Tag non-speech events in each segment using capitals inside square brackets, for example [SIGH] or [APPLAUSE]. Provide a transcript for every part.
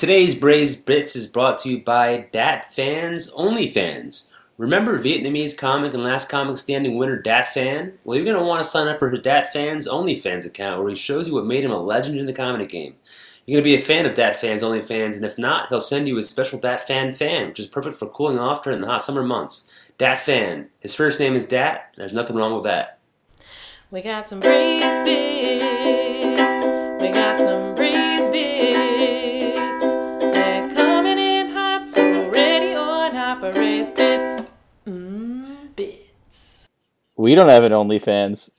Today's Braised Bits is brought to you by Dat Fans Only Fans. Remember Vietnamese comic and last comic standing winner Dat Fan? Well, you're going to want to sign up for Dat Fans Only Fans account where he shows you what made him a legend in the comedy game. You're going to be a fan of Dat Fans Only Fans, and if not, he'll send you his special Dat Fan fan, which is perfect for cooling off during the hot summer months. Dat Fan. His first name is Dat. There's nothing wrong with that. We got some braised bits. We don't have an OnlyFans.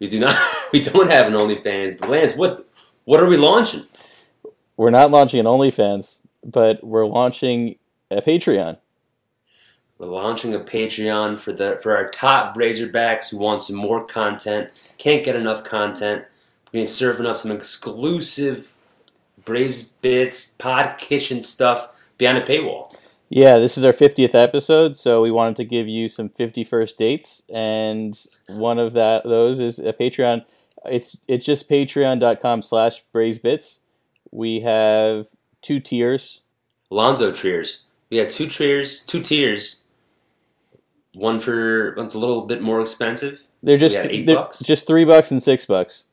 We do not. [LAUGHS] We don't have an OnlyFans. But Lance, what what are we launching? We're not launching an OnlyFans, but we're launching a Patreon. We're launching a Patreon for the for our top Razorbacks who want some more content, can't get enough content. We're gonna be serving up some exclusive braised bits, pod kitchen stuff behind a paywall. Yeah, this is our 50th episode, so we wanted to give you some 51st dates, and one of that those is a Patreon. It's it's just patreon.com slash braisebits. We have two tiers. Alonzo tiers. We have two tiers, two tiers. One for one's a little bit more expensive. They're just they're bucks? just three bucks and six bucks.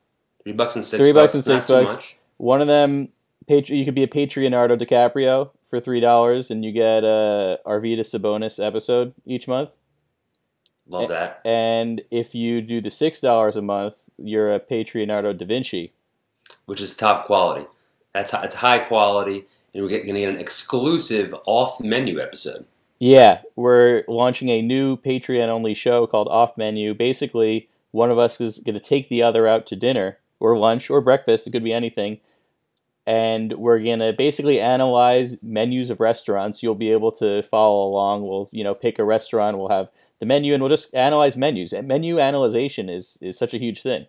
Three bucks and six Three bucks bucks. and six bucks. One of them, Patri- you could be a Patreonardo DiCaprio for three dollars, and you get a Arvydas Sabonis episode each month. Love that. And if you do the six dollars a month, you're a Patreonardo Da Vinci. which is top quality. That's it's high quality, and we're going to get an exclusive off-menu episode. Yeah, we're launching a new Patreon only show called Off Menu. Basically, one of us is going to take the other out to dinner or lunch or breakfast. It could be anything. And we're going to basically analyze menus of restaurants. You'll be able to follow along. We'll, you know, pick a restaurant. We'll have the menu and we'll just analyze menus. And menu analyzation is, is such a huge thing.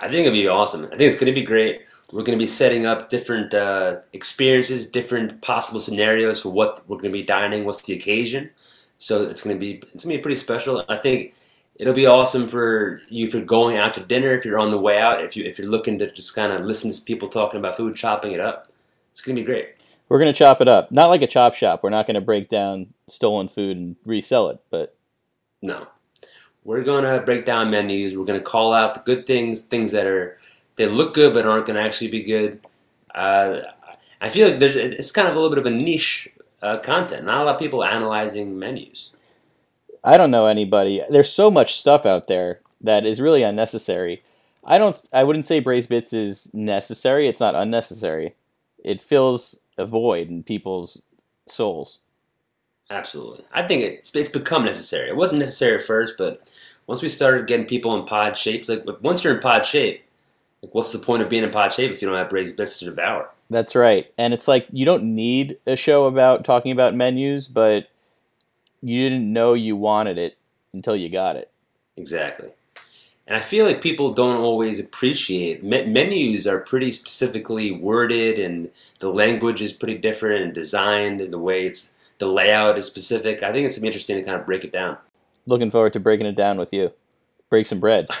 I think it'll be awesome. I think it's going to be great. We're going to be setting up different uh, experiences, different possible scenarios for what we're going to be dining. What's the occasion? So it's going to be it's going to be pretty special. I think it'll be awesome for you if you're going out to dinner, if you're on the way out, if you if you're looking to just kind of listen to people talking about food, chopping it up. It's going to be great. We're going to chop it up. Not like a chop shop. We're not going to break down stolen food and resell it, but No. We're gonna break down menus. We're gonna call out the good things, things that are they look good but aren't gonna actually be good. Uh, I feel like there's it's kind of a little bit of a niche uh, content. Not a lot of people analyzing menus. I don't know anybody. There's so much stuff out there that is really unnecessary. I don't. I wouldn't say braised bits is necessary. It's not unnecessary. It fills a void in people's souls. Absolutely, I think it's it's become necessary. It wasn't necessary at first, but once we started getting people in pod shapes, like once you're in pod shape, like what's the point of being in pod shape if you don't have braised bits to devour? That's right. And it's like you don't need a show about talking about menus, but you didn't know you wanted it until you got it. Exactly. And I feel like people don't always appreciate me- menus are pretty specifically worded and the language is pretty different and designed and the way it's the layout is specific. I think it's interesting to kind of break it down. Looking forward to breaking it down with you. Break some bread. [LAUGHS]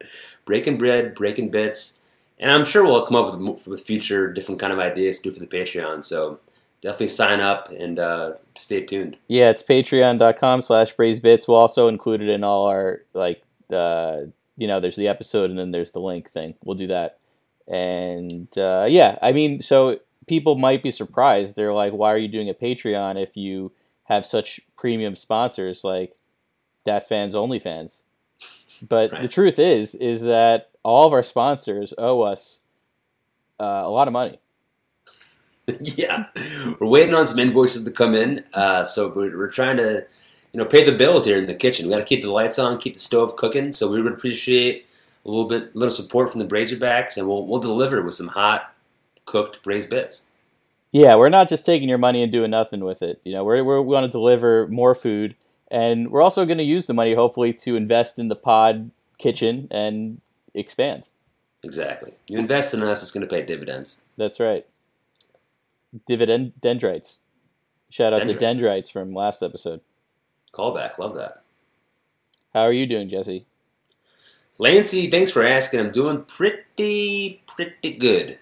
[LAUGHS] Breaking bread, breaking bits, and I'm sure we'll come up with, with future different kind of ideas to do for the Patreon. So definitely sign up and uh, stay tuned. Yeah, it's patreon.com slash braisebits. We'll also include it in all our, like, uh, you know, there's the episode and then there's the link thing. We'll do that. And uh, yeah, I mean, so people might be surprised. They're like, why are you doing a Patreon if you have such premium sponsors like that Fans only fans? But the truth is, is that all of our sponsors owe us uh, a lot of money. [LAUGHS] yeah, we're waiting on some invoices to come in. Uh, so we're, we're trying to, you know, pay the bills here in the kitchen. We got to keep the lights on, keep the stove cooking. So we would appreciate a little bit, little support from the Brazerbacks, and we'll we'll deliver with some hot, cooked braised bits. Yeah, we're not just taking your money and doing nothing with it. You know, we're, we're, we want to deliver more food, and we're also going to use the money hopefully to invest in the pod kitchen and expand. Exactly. You invest in us, it's going to pay dividends. That's right. Dividend dendrites. Shout out to Dendrites. dendrites from last episode. Callback, love that. How are you doing, Jesse? Lancy, thanks for asking. I'm doing pretty, pretty good.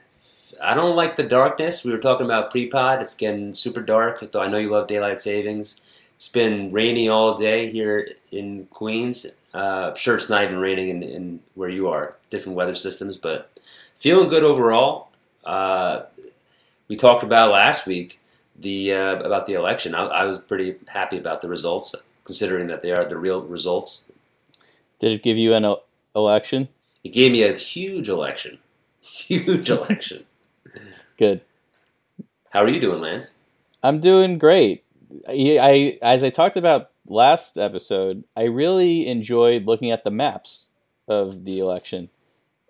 I don't like the darkness. We were talking about pre-pod. It's getting super dark. Though I know you love daylight savings. It's been rainy all day here in Queens. Uh, I'm sure it's not even raining in, in where you are. Different weather systems, but feeling good overall. Uh, we talked about last week the uh, about the election. I, I was pretty happy about the results, considering that they are the real results. Did it give you an el- election? It gave me a huge election, [LAUGHS] huge election. [LAUGHS] Good. How are you doing, Lance? I'm doing great. I, I as I talked about last episode, I really enjoyed looking at the maps of the election.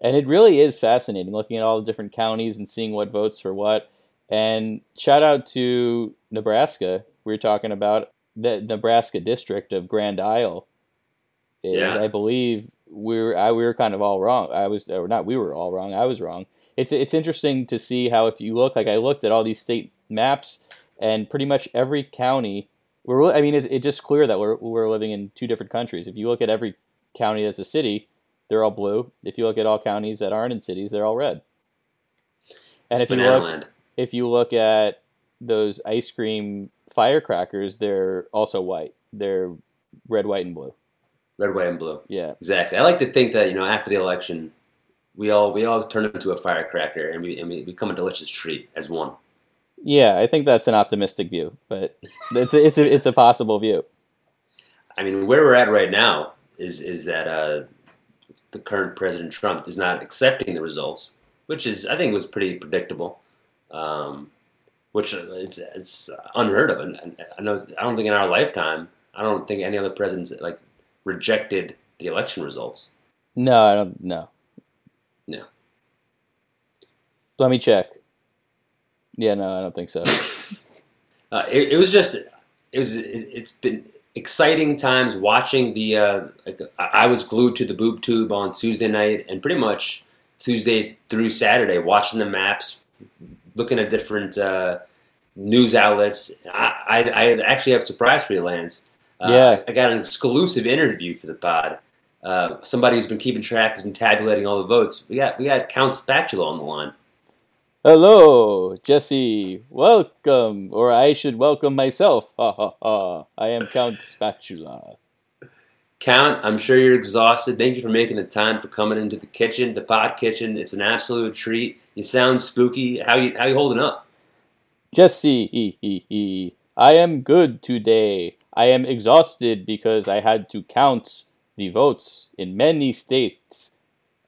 And it really is fascinating looking at all the different counties and seeing what votes for what. And shout out to Nebraska. We were talking about the Nebraska district of Grand Isle. Is, Yeah. I believe we were I, we were kind of all wrong. I was or not. We were all wrong. I was wrong. It's it's interesting to see how if you look like I looked at all these state maps and pretty much every county. We're I mean it, it's just clear that we're we're living in two different countries. If you look at every county that's a city, they're all blue. If you look at all counties that aren't in cities, they're all red. And it's if you look land. If you look at those ice cream firecrackers, they're also white. They're red, white, and blue. Red, white, and blue. Yeah. Exactly. I like to think that you know after the election, we all we all turn into a firecracker and we and we become a delicious treat as one. Yeah, I think that's an optimistic view, but [LAUGHS] it's a, it's a, it's a possible view. I mean, where we're at right now is is that uh, the current President Trump is not accepting the results, which is I think was pretty predictable. Um, which it's it's unheard of, and, I know I don't think in our lifetime I don't think any other presidents like rejected the election results. No, I don't. No. No. Let me check. Yeah, no, I don't think so. [LAUGHS] Uh, it, it was just it was it, it's been exciting times watching the uh, like, I was glued to the boob tube on Tuesday night and pretty much Tuesday through Saturday watching the maps, looking at different uh, news outlets. I, I, I actually have a surprise for you, Lance. Uh, Yeah. I got an exclusive interview for the pod. Uh, somebody who's been keeping track has been tabulating all the votes. We got we got Count Spatula on the line. Hello, Jesse. Welcome, or I should welcome myself. Ha ha ha. I am Count Spatula. Count, I'm sure you're exhausted. Thank you for making the time for coming into the kitchen, the pod kitchen. It's an absolute treat. You sound spooky. How you how you holding up? Jesse, he, he, he. I am good today. I am exhausted because I had to count the votes in many states.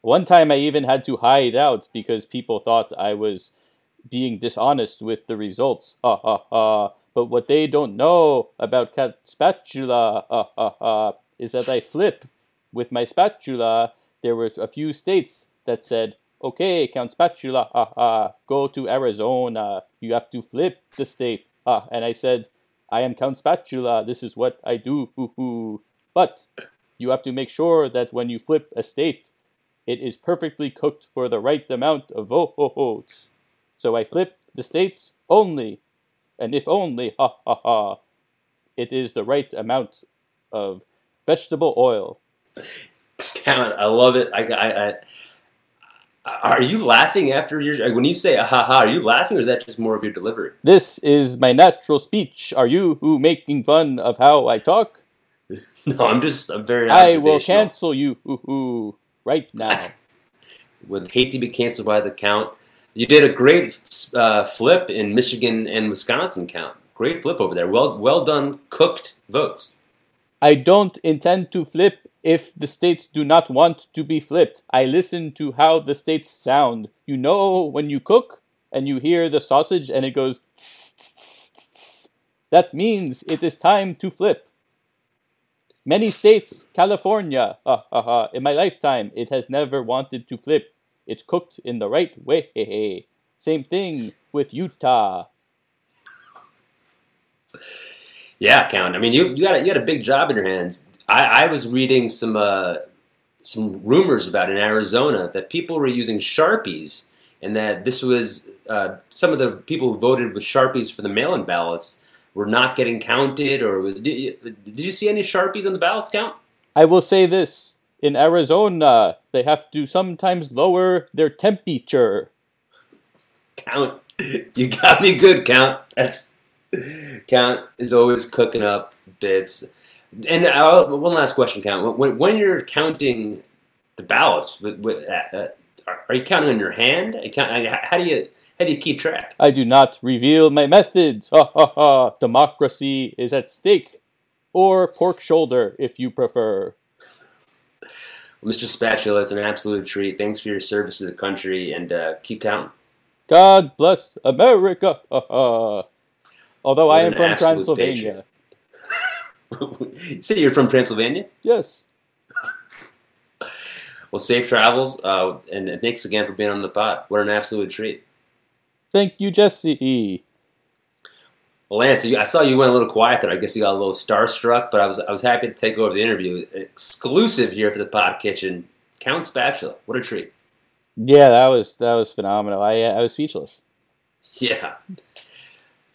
One time I even had to hide out because people thought I was being dishonest with the results. Ha ha ha. But what they don't know about cat spatula ha ha ha is that I flip with my spatula. There were a few states that said, Okay, Count Spatula, ha ha, go to Arizona. You have to flip the state. Ah, and I said, I am Count Spatula. This is what I do. Hoo hoo. But you have to make sure that when you flip a state, it is perfectly cooked for the right amount of votes. So I flip the states only, and if only, ha ha ha, it is the right amount of vegetable oil. Count, I love it. I, I, I are you laughing after your when you say aha ha ha? Are you laughing or is that just more of your delivery? This is my natural speech. Are you who making fun of how I talk? [LAUGHS] No, I'm just I'm very. I will cancel you hoo, hoo, right now. [LAUGHS] Would hate to be canceled by the count. You did a great uh, flip in Michigan and Wisconsin. Count, great flip over there. Well, well done, cooked votes. I don't intend to flip if the states do not want to be flipped. I listen to how the states sound. You know when you cook and you hear the sausage and it goes tss, tss, tss, that means it is time to flip. Many states, California, ha, ha, ha, in my lifetime, it has never wanted to flip. It's cooked in the right way. Same thing with Utah. Yeah, count. I mean, you you got a, you had a big job in your hands. I, I was reading some uh, some rumors about in Arizona that people were using sharpies, and that this was uh, some of the people who voted with sharpies for the mail-in ballots were not getting counted, or was did you, did you see any sharpies on the ballots count? I will say this in Arizona, they have to sometimes lower their temperature. Count, you got me good, Count. That's Count is always cooking up bits. And uh, one last question, Count. When, when you're counting the ballots, with, with, uh, uh, are, you counting on your hand? How do you how do you keep track? I do not reveal my methods. Ha ha ha. Democracy is at stake. Or pork shoulder, if you prefer. Mr. Spatula, it's an absolute treat. Thanks for your service to the country, and uh, keep counting. God bless America. Ha ha. Although What I am from Transylvania. [LAUGHS] say you're from Transylvania? Yes. Well, safe travels, uh, and and thanks again for being on the pod. What an absolute treat. Thank you, Jesse. Well, Lance, I saw you went a little quiet there. I guess you got a little starstruck, but I was I was happy to take over the interview. Exclusive here for the Pod Kitchen. Count Spatula. What a treat. Yeah, that was that was phenomenal. I I was speechless. [LAUGHS] Yeah.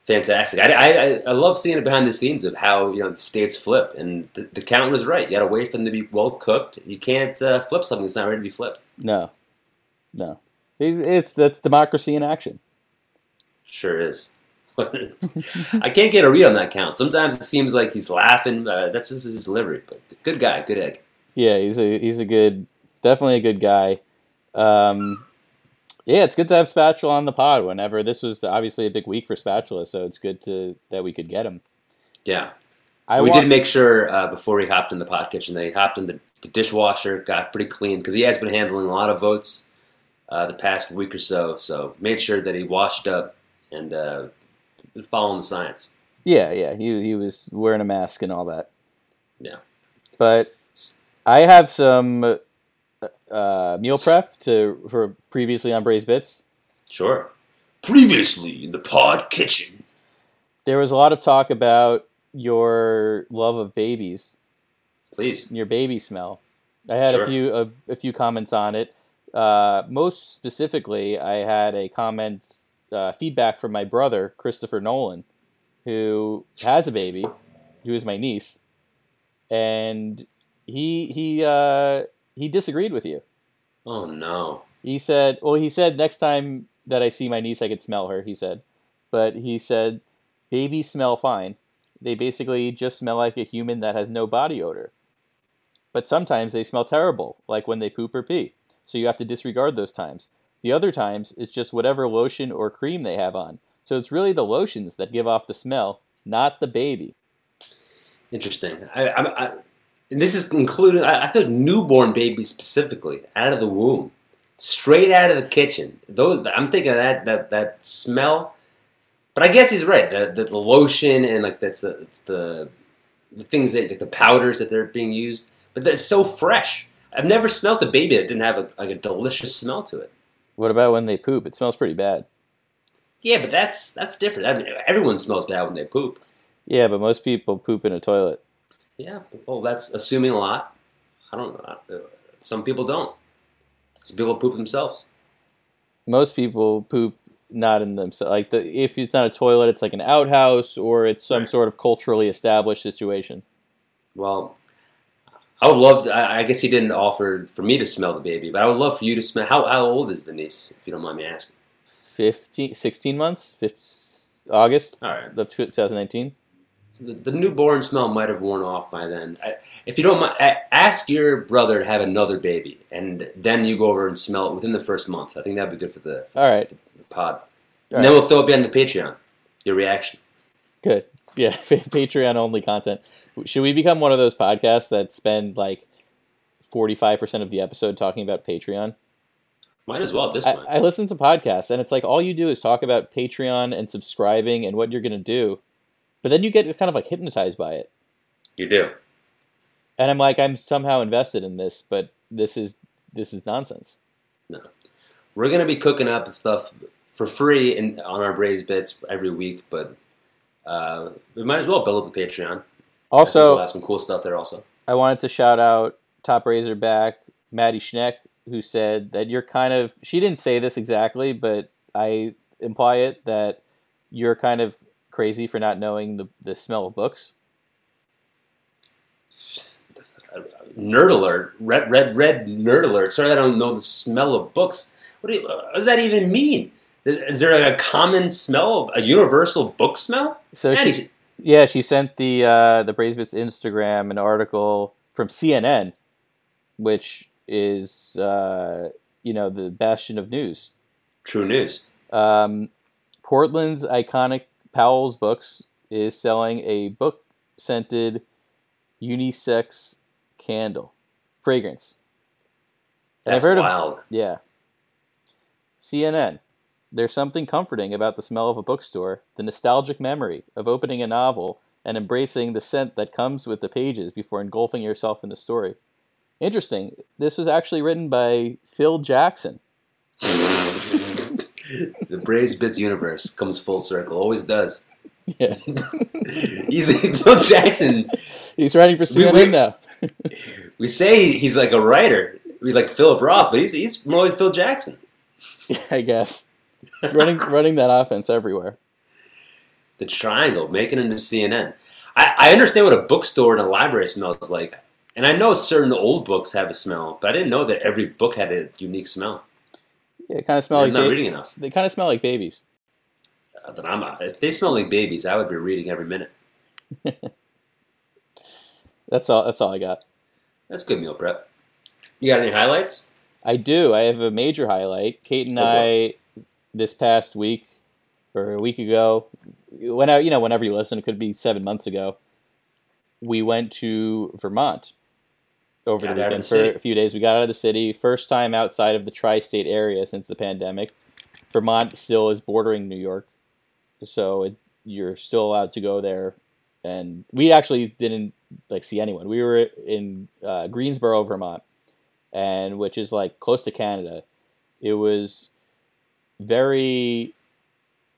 Fantastic. I, I, I love seeing it behind the scenes of how you know the states flip, and the, the count was right. You got to wait for them to be well cooked. You can't uh, flip something that's not ready to be flipped. No, no. It's, it's that's democracy in action. Sure is. [LAUGHS] [LAUGHS] I can't get a read on that count. Sometimes it seems like he's laughing. Uh, that's just his delivery. But good guy, good egg. Yeah, he's a he's a good, definitely a good guy. Um, yeah, it's good to have Spatula on the pod. Whenever this was obviously a big week for Spatula, so it's good to that we could get him. Yeah. I we did make sure uh, before he hopped in the pot kitchen that he hopped in the, the dishwasher, got pretty clean because he has been handling a lot of votes uh, the past week or so. So made sure that he washed up and uh, following the science. Yeah, yeah, he he was wearing a mask and all that. Yeah. But I have some uh, meal prep to for previously on Braised Bits. Sure. Previously in the pod kitchen. There was a lot of talk about your love of babies, Please. your baby smell. I had Sure. a few a, a few comments on it. Uh, most specifically, I had a comment uh, feedback from my brother Christopher Nolan, who has a baby, who is my niece, and he he uh, he disagreed with you. Oh no. He said, well, he said next time that I see my niece, I could smell her. He said, but he said, babies smell fine. They basically just smell like a human that has no body odor. But sometimes they smell terrible, like when they poop or pee. So you have to disregard those times. The other times, it's just whatever lotion or cream they have on. So it's really the lotions that give off the smell, not the baby. Interesting. I, I, I, and this is including, I, I feel newborn babies specifically, out of the womb, straight out of the kitchen. Those, I'm thinking of that, that, that smell. But I guess he's right. The, the, the lotion and like that's the, it's the, the things that, like the powders that they're being used, but they're so fresh. I've never smelt a baby that didn't have a, like a delicious smell to it. What about when they poop? It smells pretty bad. Yeah, but that's that's different. I mean, everyone smells bad when they poop. Yeah, but most people poop in a toilet. Yeah, well, that's assuming a lot. I don't know. Some people don't. Some people poop themselves. most people poop not in themselves. Like the if it's not a toilet, it's like an outhouse or it's some Right. sort of culturally established situation. Well, I would love. To, I I guess he didn't offer for me to smell the baby, but I would love for you to smell. How how old is the niece, if you don't mind me asking? 15, 16 months, 15, August All right. of 2019. The, the newborn smell might have worn off by then. I, if you don't mind, ask your brother to have another baby, and then you go over and smell it within the first month. I think that'd be good for the, All right, the pod. All and then we'll throw it behind the Patreon. Your reaction. good. Yeah, [LAUGHS] Patreon only content. Should we become one of those podcasts that spend like 45% of the episode talking about Patreon? Might as well at this I. I listen to podcasts and it's like all you do is talk about Patreon and subscribing and what you're going to do. But then you get kind of like hypnotized by it. you do. and I'm like, I'm somehow invested in this, but this is this is nonsense. No, we're gonna be cooking up stuff for free in, on our braised bits every week, but uh, we might as well build up the Patreon. Also, we'll have some cool stuff there. Also, I wanted to shout out Top Razorback Maddie Schneck, who said that you're kind of. She didn't say this exactly, but I imply it that you're kind of crazy for not knowing the the smell of books. nerd alert, red, red, red nerd alert. Sorry, I don't know the smell of books. What, do you, what does that even mean? Is there like a common smell, a universal book smell? So she, yeah, she sent the uh, the Braisebits Instagram an article from CNN, which is uh, you know the bastion of news. True news. Um, Portland's iconic Powell's Books is selling a book scented unisex candle fragrance. And That's I've heard of wild. yeah. CNN. There's something comforting about the smell of a bookstore, the nostalgic memory of opening a novel and embracing the scent that comes with the pages before engulfing yourself in the story. Interesting. This was actually written by Phil Jackson. [LAUGHS] the Braised Bits universe comes full circle. Always does. Yeah. [LAUGHS] He's Bill Jackson. He's writing for We- CNN we- now. [LAUGHS] We say he's like a writer. We like Philip Roth, but he's, he's more like Phil Jackson. [LAUGHS] I guess. running running that offense everywhere. The triangle, making it into CNN. I, I understand what a bookstore and a library smells like. And I know certain old books have a smell, but I didn't know that every book had a unique smell. Yeah, it kind of smell I'm like not ba- reading enough. they kind of smell like babies. Uh, But I'm if they smell like babies, I would be reading every minute. [LAUGHS] That's all. That's all I got. That's good meal prep. You got any highlights? I do. I have a major highlight. Kate and I, this past week or a week ago, when I, you know, whenever you listen, it could be seven months ago. We went to Vermont over Got the weekend for a few days. We got out of the city. First time outside of the tri-state area since the pandemic. Vermont still is bordering New York, so it, you're still allowed to go there. And we actually didn't like see anyone. We were in uh, Greensboro, Vermont, and which is like close to Canada. It was very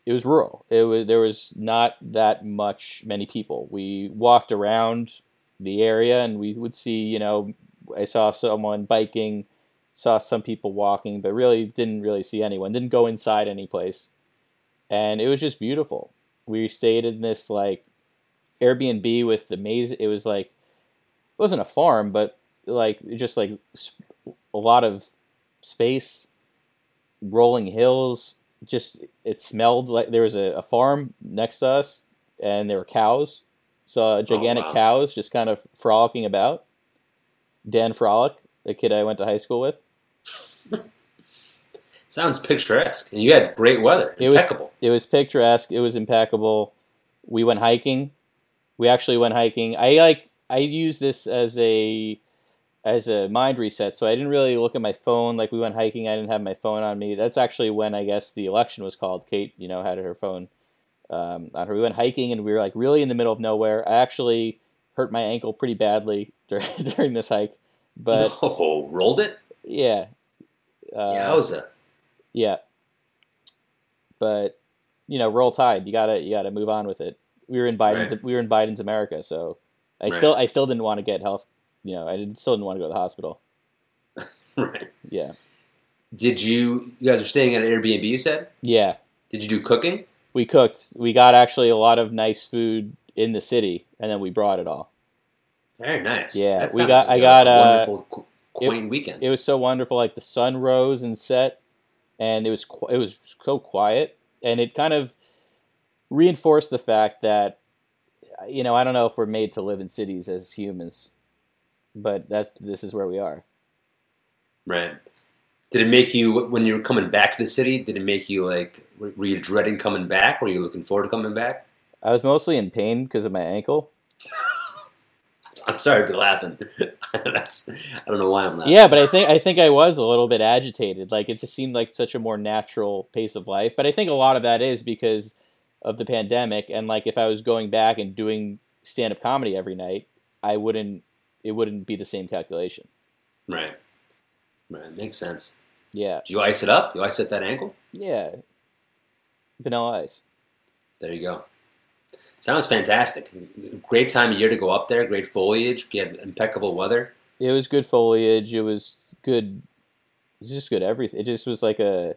it was rural. It was there was not that much many people. We walked around the area and we would see, you know, I saw someone biking, saw some people walking, but really didn't really see anyone. Didn't go inside any place. And it was just beautiful. We stayed in this like Airbnb with the maze. it was like it wasn't a farm, but like just like a lot of space, rolling hills. Just it smelled like there was a, a farm next to us, and there were cows. Saw oh, gigantic wow. cows just kind of frolicking about. Dan Frolic, the kid I went to high school with. [LAUGHS] Sounds picturesque. And you had great weather. It was- Impeccable. It was picturesque. It was impeccable. We went hiking. We actually went hiking. I like I use this as a as a mind reset. So I didn't really look at my phone. Like we went hiking, I didn't have my phone on me. That's actually when I guess the election was called. Kate, you know, had her phone um, on her. We went hiking and we were like really in the middle of nowhere. I actually hurt my ankle pretty badly [LAUGHS] during, during this hike, but [LAUGHS] oh, rolled it? yeah, uh, Yowza. yeah. But you know, roll tide. You gotta you gotta move on with it. We were in Biden's Right. we were in Biden's America, so I Right. still I still didn't want to get health. You know, I didn't, still didn't want to go to the hospital. [LAUGHS] Right. Yeah, Did you, you guys are staying at an Airbnb, you said? yeah. Did you do cooking? We cooked. We got actually a lot of nice food in the city, and then we brought it all. Very nice. Yeah, we got- like I got, a wonderful, qu- quaint weekend. It was so wonderful. Like the sun rose and set, and it was qu- it was so quiet, and it kind of reinforced the fact that you know I don't know if we're made to live in cities as humans, but that this is where we are. right. Did it make you, when you were coming back to the city, did it make you like, were you dreading coming back? or Were you looking forward to coming back? I was mostly in pain because of my ankle. [LAUGHS] I'm sorry to be laughing. [LAUGHS] That's, I don't know why I'm laughing. Yeah, but I think I think I was a little bit agitated. Like it just seemed like such a more natural pace of life. But I think a lot of that is because of the pandemic. And like if I was going back and doing stand up comedy every night, I wouldn't. It wouldn't be the same calculation. Right. Right. Makes sense. Yeah, Did you ice it up? You ice up that ankle? yeah. Vanilla ice. There you go. Sounds fantastic. Great time of year to go up there. Great foliage. Get impeccable weather. It was good foliage. It was good. It was just good everything. It just was like a.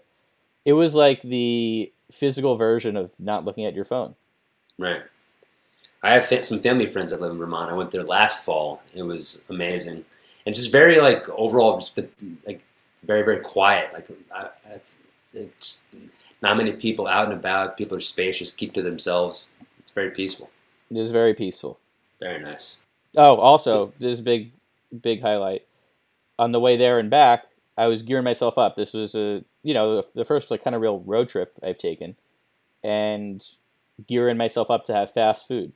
It was like the physical version of not looking at your phone. Right. I have some family friends that live in Vermont. I went there last fall. It was amazing, and just very like overall, just the, like very very quiet. Like I, I, it's Not many people out and about. People are spacious, keep to themselves. It's very peaceful. It was very peaceful. Very nice. Oh, also, this big, big highlight. On the way there and back, I was gearing myself up. This was a, you know, the, first like kind of real road trip I've taken, and gearing myself up to have fast food,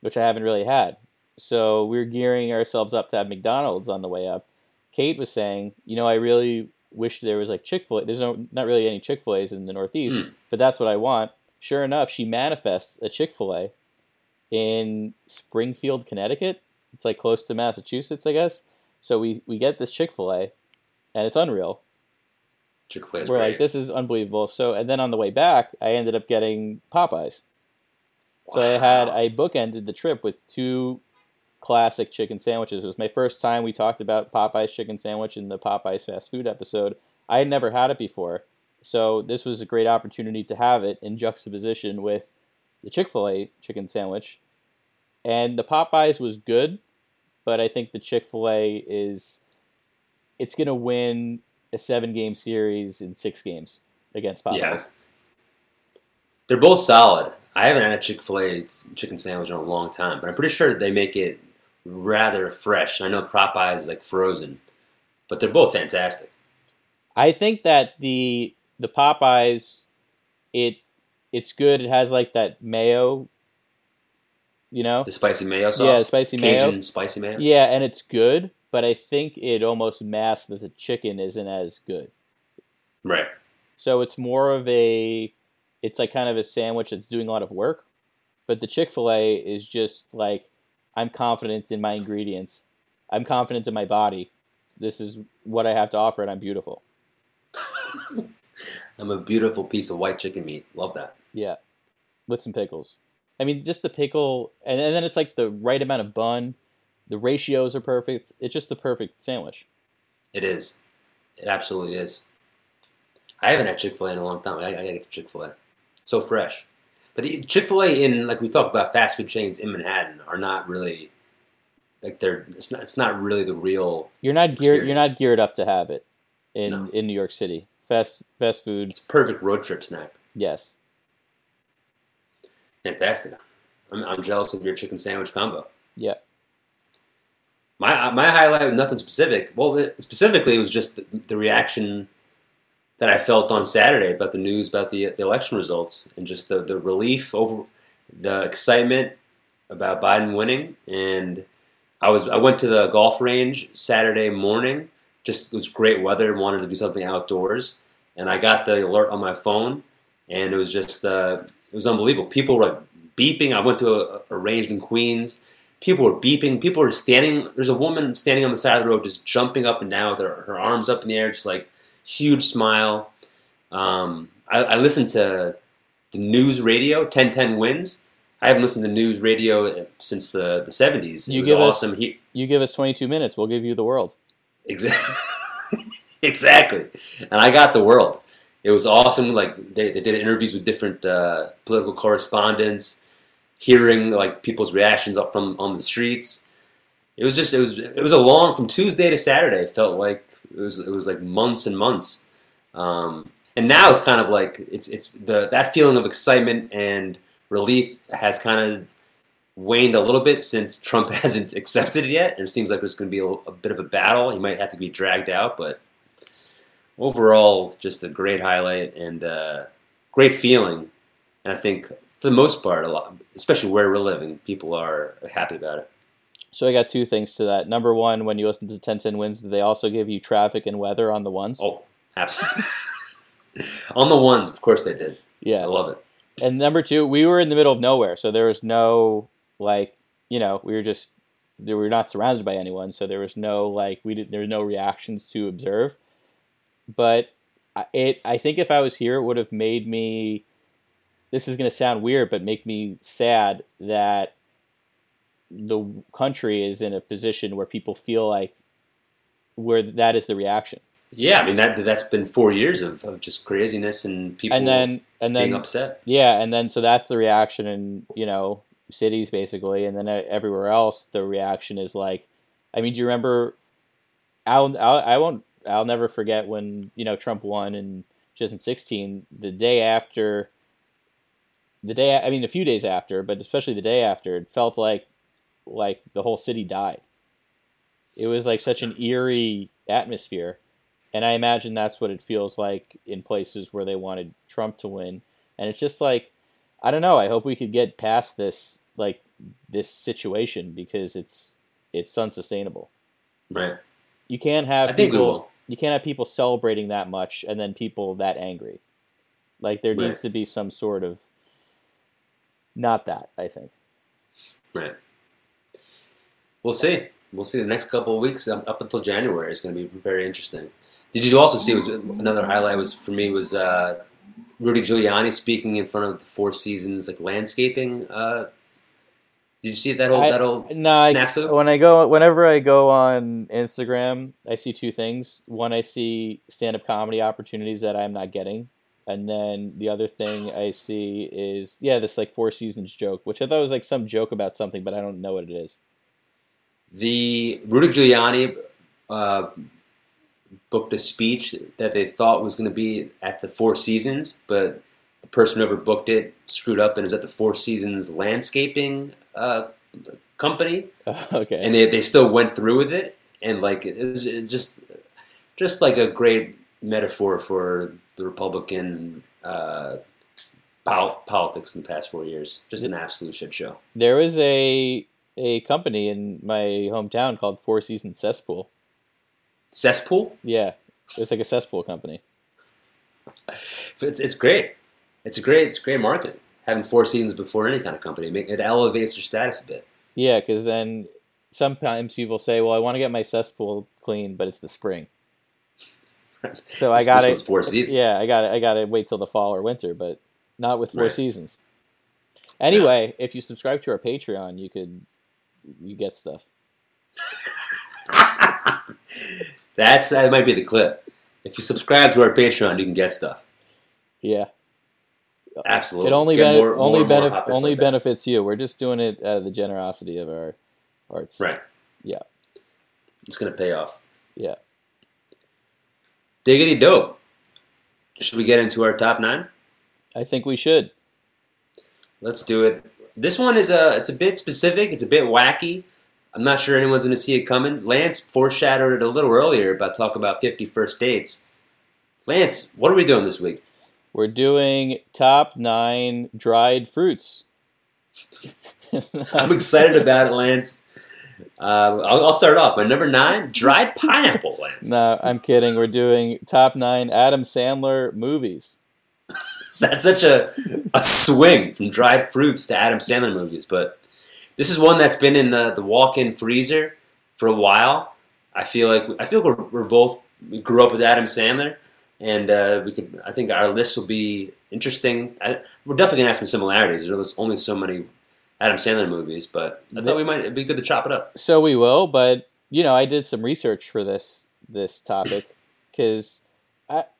which I haven't really had. So we are gearing ourselves up to have McDonald's on the way up. Kate was saying, you know, I really wish there was like Chick Fil A. There's no not really any Chick Fil A's in the Northeast, Mm. but that's what I want. Sure enough, she manifests a Chick Fil A in Springfield, Connecticut. It's like close to Massachusetts, I guess. So we we get this Chick Fil A, and it's unreal. Chick Fil A We're great. like, this is unbelievable. So and then on the way back, I ended up getting Popeyes. Wow. So I had I bookended the trip with two classic chicken sandwiches. It was my first time we talked about Popeyes chicken sandwich in the Popeyes fast food episode. I had never had it before. So this was a great opportunity to have it in juxtaposition with the Chick-fil-A chicken sandwich. And the Popeyes was good, but I think the Chick-fil-A is it's going to win a 7-game series in 6 games against Popeyes. Yeah. They're both solid. I haven't had a Chick Fil A chicken sandwich in a long time, but I'm pretty sure they make it rather fresh. I know Popeyes is like frozen, but they're both fantastic. I think that the the Popeyes, it it's good. It has like that mayo, you know. The spicy mayo sauce, Yeah, spicy Cajun mayo. spicy mayo. Yeah, and it's good, but I think it almost masks that the chicken isn't as good. Right. So it's more of a, it's like kind of a sandwich that's doing a lot of work, but the Chick Fil A is just like, I'm confident in my ingredients, I'm confident in my body. This is what I have to offer, and I'm beautiful. [LAUGHS] I'm a beautiful piece of white chicken meat. Love that. Yeah, with some pickles. I mean, just the pickle, and, and then it's like the right amount of bun. The ratios are perfect. It's just the perfect sandwich. It is. It absolutely is. I haven't had Chick Fil A in a long time. I, I gotta get some Chick Fil A. So fresh. But Chick Fil A in like we talked about fast food chains in Manhattan are not really like they're it's not it's not really the real. You're not geared. You're not geared up to have it in No. in New York City. Fast fast food. It's a perfect road trip snack. Yes. Fantastic. I'm, I'm jealous of your chicken sandwich combo. Yeah. My my highlight was nothing specific. Well, it, specifically, it was just the, the reaction that I felt on Saturday about the news about the the election results and just the, the relief over the excitement about Biden winning. And I was I went to the golf range Saturday morning. Just it was great weather. Wanted to do something outdoors, and I got the alert on my phone, and it was just uh, it was unbelievable. People were like beeping. I went to a, a range in Queens people were beeping. People were standing. There's a woman standing on the side of the road, just jumping up and down with her, her arms up in the air, just like huge smile. Um, I, I listened to the news radio, 1010 wins. I haven't listened to news radio since the, the 70s. It You was give us- awesome. He, You give us 22 minutes, we'll give you the world. Exactly. [LAUGHS] exactly. And I got the world. It was awesome. Like they, they did interviews with different uh, political correspondents, hearing like people's reactions up from on the streets. It was just it was it was a long from Tuesday to Saturday. It felt like it was it was like months and months. Um, and now it's kind of like it's it's the that feeling of excitement and relief has kind of waned a little bit since Trump [LAUGHS] hasn't accepted it yet. And It seems like there's going to be a, a bit of a battle. He might have to be dragged out, but overall, just a great highlight and uh, great feeling. And I think for the most part, a lot, especially where we're living, people are happy about it. So I got two things to that. Number one, when you listen to 1010 wins, do they also give you traffic and weather on the ones? Oh, absolutely. [LAUGHS] On the ones, of course they did. Yeah. I love it. And number two, we were in the middle of nowhere, so there was no like, you know, we were just we were not surrounded by anyone, so there was no like we did there were no reactions to observe. But it I think if I was here, it would have made me. This is going to sound weird, but make me sad that the country is in a position where people feel like where that is the reaction, Yeah, I mean that that's been four years of, of just craziness and people and then and being then upset. Yeah, and then so that's the reaction in you know cities basically, and then e- everywhere else the reaction is like, I mean, do you remember? I'll, I'll I won't I'll never forget when you know Trump won and 2016, the day after, the day I mean a few days after, but especially the day after, it felt like like the whole city died. It was like such an eerie atmosphere, and I imagine that's what it feels like in places where they wanted Trump to win. And it's just like, I don't know. I hope we could get past this like this situation because it's it's unsustainable. Right. You can't have I people you can't have people celebrating that much and then people that angry. Like there Right. needs to be some sort of not that, I think. Right. We'll see. We'll see. The next couple of weeks um, up until January is going to be very interesting. Did you also see? Was another highlight was for me was uh, Rudy Giuliani speaking in front of the Four Seasons like landscaping. Uh, did you see that whole I- that whole No, I, snafu? when I go whenever I go on Instagram, I see two things. One, I see stand-up comedy opportunities that I'm not getting, and then the other thing I see is yeah, this like Four Seasons joke, which I thought was like some joke about something, but I don't know what it is. The Rudy Giuliani uh, booked a speech that they thought was going to be at the Four Seasons, but the person who overbooked it screwed up and it was at the Four Seasons landscaping uh, company, [LAUGHS] okay. and they, they still went through with it. And like it was, it was just just like a great metaphor for the Republican uh, politics in the past four years. Just an absolute shit show. There was a a company in my hometown called Four Seasons Cesspool. Cesspool. Yeah, it's like a cesspool company. It's, it's great. It's a great. It's great marketing. Having four seasons before any kind of company, it elevates your status a bit. Yeah, because then sometimes people say, "Well, I want to get my cesspool clean, but it's the spring." [LAUGHS] So I got it. four seasons. Yeah, I got it. I got to wait till the fall or winter, but not with Four Right. Seasons. Anyway, if you subscribe to our Patreon, you could you get stuff. [LAUGHS] That's that might be the clip. If you subscribe to our Patreon, you can get stuff. Yeah, Absolutely. it only bene- more- only more benef- only like that. benefits you. We're just doing it out of the generosity of our hearts. Right. Yeah. It's gonna pay off. Yeah. Diggity dope. Should we get into our top nine? I think we should. Let's do it. This one is a it's a bit specific. It's a bit wacky. I'm not sure anyone's going to see it coming. Lance foreshadowed it a little earlier about talk about 50 first dates. Lance, what are we doing this week? We're doing top nine dried fruits. [LAUGHS] I'm excited about it, Lance. Uh, I'll, I'll start off. My number nine, dried pineapple, Lance. [LAUGHS] no, I'm kidding. We're doing top nine Adam Sandler movies. [LAUGHS] That's such a, a swing from dried fruits to Adam Sandler movies. But this is one that's been in the, the walk-in freezer for a while. I feel like I feel we're, we're both we grew up with Adam Sandler, and uh, we could. I think our list will be interesting. I, we're definitely gonna have some similarities. There's only so many Adam Sandler movies, but I thought we might it'd be good to chop it up. So we will, but you know, I did some research for this this topic because,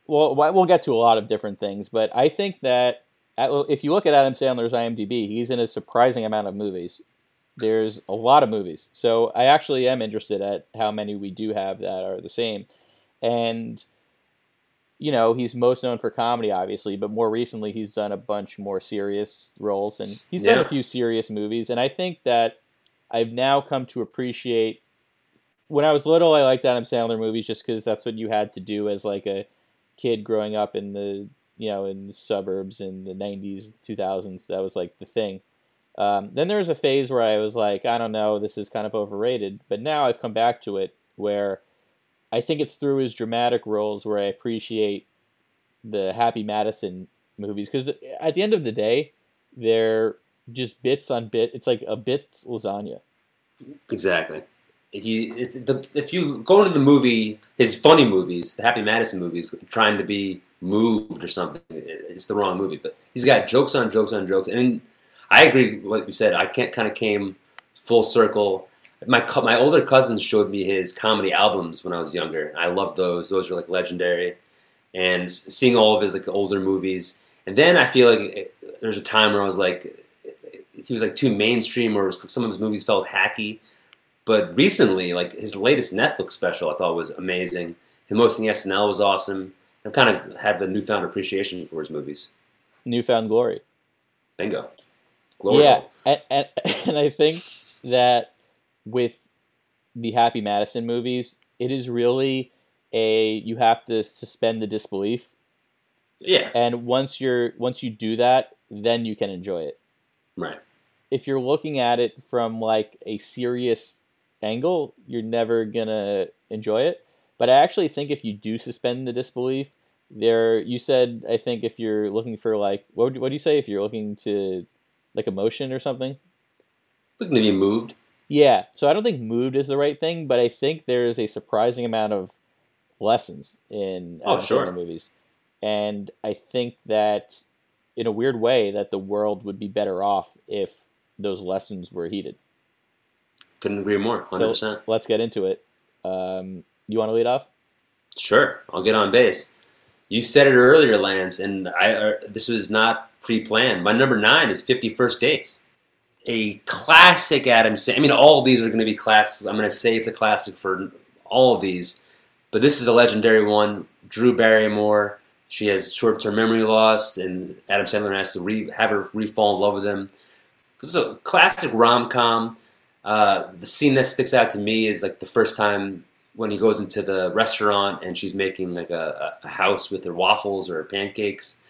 well, we'll get to a lot of different things, but I think that at, if you look at Adam Sandler's IMDb, he's in a surprising amount of movies. There's a lot of movies, so I actually am interested at how many we do have that are the same, and you know he's most known for comedy, obviously, but more recently he's done a bunch more serious roles, and he's done a few serious movies, and I think that I've now come to appreciate. When I was little, I liked Adam Sandler movies just because that's what you had to do as like a kid growing up in the you know in the suburbs in the '90s, 2000s. That was like the thing. Um, then there was a phase where I was like, I don't know, this is kind of overrated. But now I've come back to it where I think it's through his dramatic roles where I appreciate the Happy Madison movies because at the end of the day, they're just bits on bit. It's like a bit lasagna. Exactly. He, the, if you go into the movie, his funny movies, the Happy Madison movies, trying to be moved or something, it's the wrong movie. But he's got jokes on jokes on jokes, and I agree with what you said. I can't kind of came full circle. My my older cousins showed me his comedy albums when I was younger. I loved those. Those are like legendary, and seeing all of his like older movies. And then I feel like eh, there's a time where I was like, eh, eh, he was like too mainstream, or some of his movies felt hacky. But recently, like his latest Netflix special, I thought was amazing. Him hosting SNL was awesome. I've kind of had the newfound appreciation for his movies. Newfound Glory. Bingo. Glory. Yeah, and, and [LAUGHS] and I think that with the Happy Madison movies, it is really a you have to suspend the disbelief, Yeah. and once you're once you do that, then you can enjoy it. Right. If you're looking at it from like a serious angle, you're never gonna enjoy it. But I actually think if you do suspend the disbelief, there you said I think if you're looking for like what would, what do you say if you're looking to like emotion or something? Looking to be moved. Yeah, so I don't think moved is the right thing, but I think there is a surprising amount of lessons in Oh, sure. Movies, and I think that in a weird way that the world would be better off if those lessons were heeded. Couldn't agree more. 100%. So let's get into it. Um, you want to lead off? Sure, I'll get on base. You said it earlier, Lance, and I. Uh, this was not pre-planned. My number nine is Fifty First Dates, a classic Adam. Sandler. I mean, all of these are going to be classics. I'm going to say it's a classic for all of these, but this is a legendary one. Drew Barrymore. She has short-term memory loss, and Adam Sandler has to re- have her re-fall in love with him. It's a classic rom-com. Uh, the scene that sticks out to me is like the first time when he goes into the restaurant and she's making like a, a house with her waffles or her pancakes,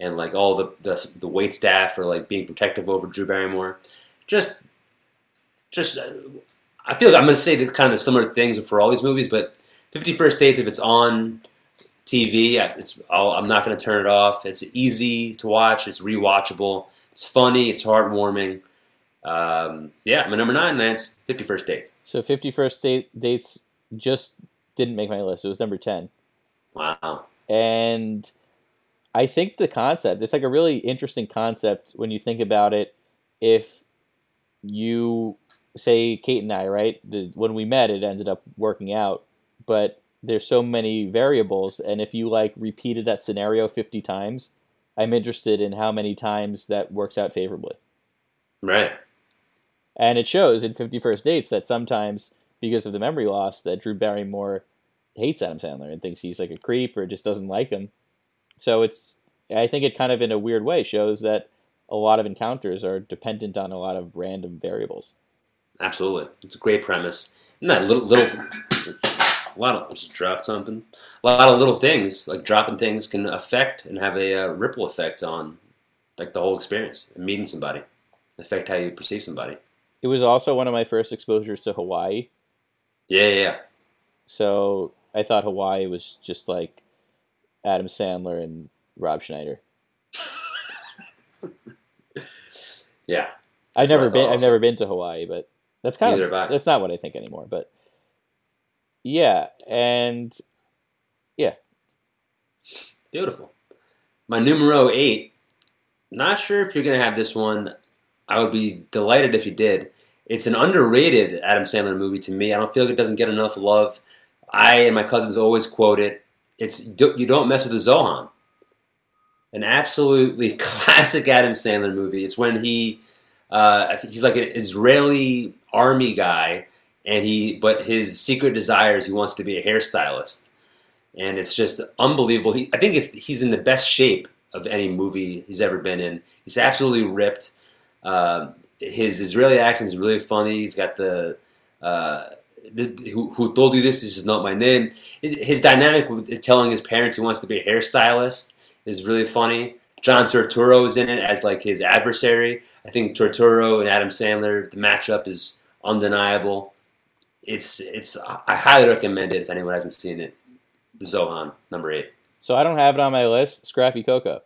and like all the, the the wait staff are like being protective over Drew Barrymore. Just, just, uh, I feel like I'm gonna say the kind of the similar things for all these movies, but Fifty First Dates, if it's on TV, I'll, I'm not gonna turn it off. It's easy to watch. It's rewatchable. It's funny. It's heartwarming. Um, yeah, my number nine, Lance. Fifty First Dates. So Fifty First date, Dates just didn't make my list. It was number ten. Wow. and I think the concept it's like a really interesting concept when you think about it. If you say Kate and I, right, the, when we met, it ended up working out, but there's so many variables, and if you like repeated that scenario fifty times, I'm interested in how many times that works out favorably. Right. And it shows in Fifty First Dates that sometimes, because of the memory loss, that Drew Barrymore hates Adam Sandler and thinks he's like a creep or just doesn't like him. So it's, I think it kind of in a weird way shows that a lot of encounters are dependent on a lot of random variables. Absolutely. It's a great premise. And that little little a lot of just dropped something. A lot of little things like dropping things can affect and have a uh, ripple effect on like the whole experience. Meeting somebody affect how you perceive somebody. It was also one of my first exposures to Hawaii. Yeah, yeah. So I thought Hawaii was just like Adam Sandler and Rob Schneider. [LAUGHS] Yeah. I've never been. thought I've never been to Hawaii, but that's kind Neither of that's not what I think anymore. But yeah, and yeah. Beautiful. My numero eight. Not sure if you're gonna have this one. I would be delighted if you did. It's an underrated Adam Sandler movie to me. I don't feel like it doesn't get enough love. I and my cousins always quote it. It's you don't mess with the Zohan. An absolutely [LAUGHS] classic Adam Sandler movie. It's when he, uh, he's like an Israeli army guy, and he but his secret desire is he wants to be a hairstylist and it's just unbelievable. He, I think it's he's in the best shape of any movie he's ever been in. He's absolutely ripped. Uh, his Israeli accent is really funny. He's got the, uh, the who, who told you this? This is not my name. His dynamic with telling his parents he wants to be a hairstylist is really funny. John Turturro is in it as like his adversary. I think Turturro and Adam Sandler, the matchup is undeniable. It's it's I highly recommend it if anyone hasn't seen it. Zohan, number eight. so I don't have it on my list. Scrappy Coco.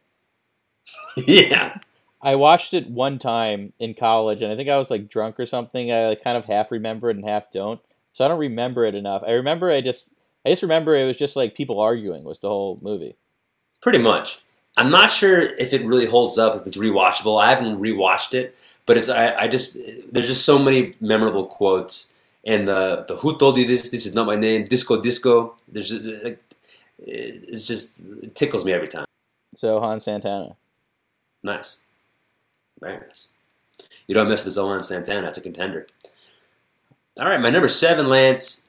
[LAUGHS] yeah. I watched it one time in college, and I think I was like drunk or something. I like, kind of half remember it and half don't. So I don't remember it enough. I remember I just I just remember it was just like people arguing was the whole movie. Pretty much. I'm not sure if it really holds up, if it's rewatchable. I haven't rewatched it, but it's I, I just there's just so many memorable quotes and the the who told you this? This is not my name. Disco disco. There's just, like, it's just it tickles me every time. Zohan Santana. Nice, You don't mess with Zohan Santana. That's a contender. All right, my number seven, Lance,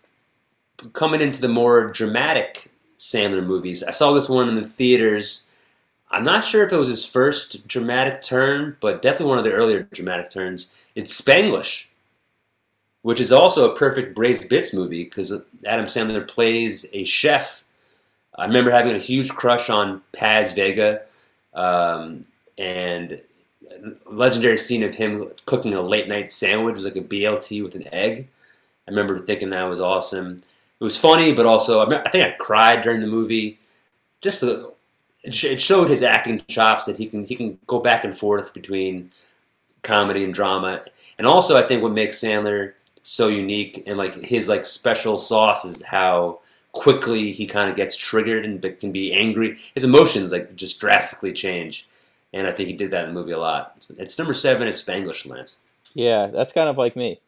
coming into the more dramatic Sandler movies. I saw this one in the theaters. I'm not sure if it was his first dramatic turn, but definitely one of the earlier dramatic turns. It's Spanglish, which is also a perfect Braised Bits movie because Adam Sandler plays a chef. I remember having a huge crush on Paz Vega, um, and legendary scene of him cooking a late night sandwich it was like a BLT with an egg. I remember thinking that was awesome. It was funny, but also I, think I cried during the movie. Just it, showed his acting chops that he can he can go back and forth between comedy and drama, and also I think what makes Sandler so unique and like his like special sauce is how quickly he kind of gets triggered and can be angry. His emotions like just drastically change, and I think he did that in the movie a lot. It's, it's number seven. It's Spanglish Lance. Yeah, that's kind of like me.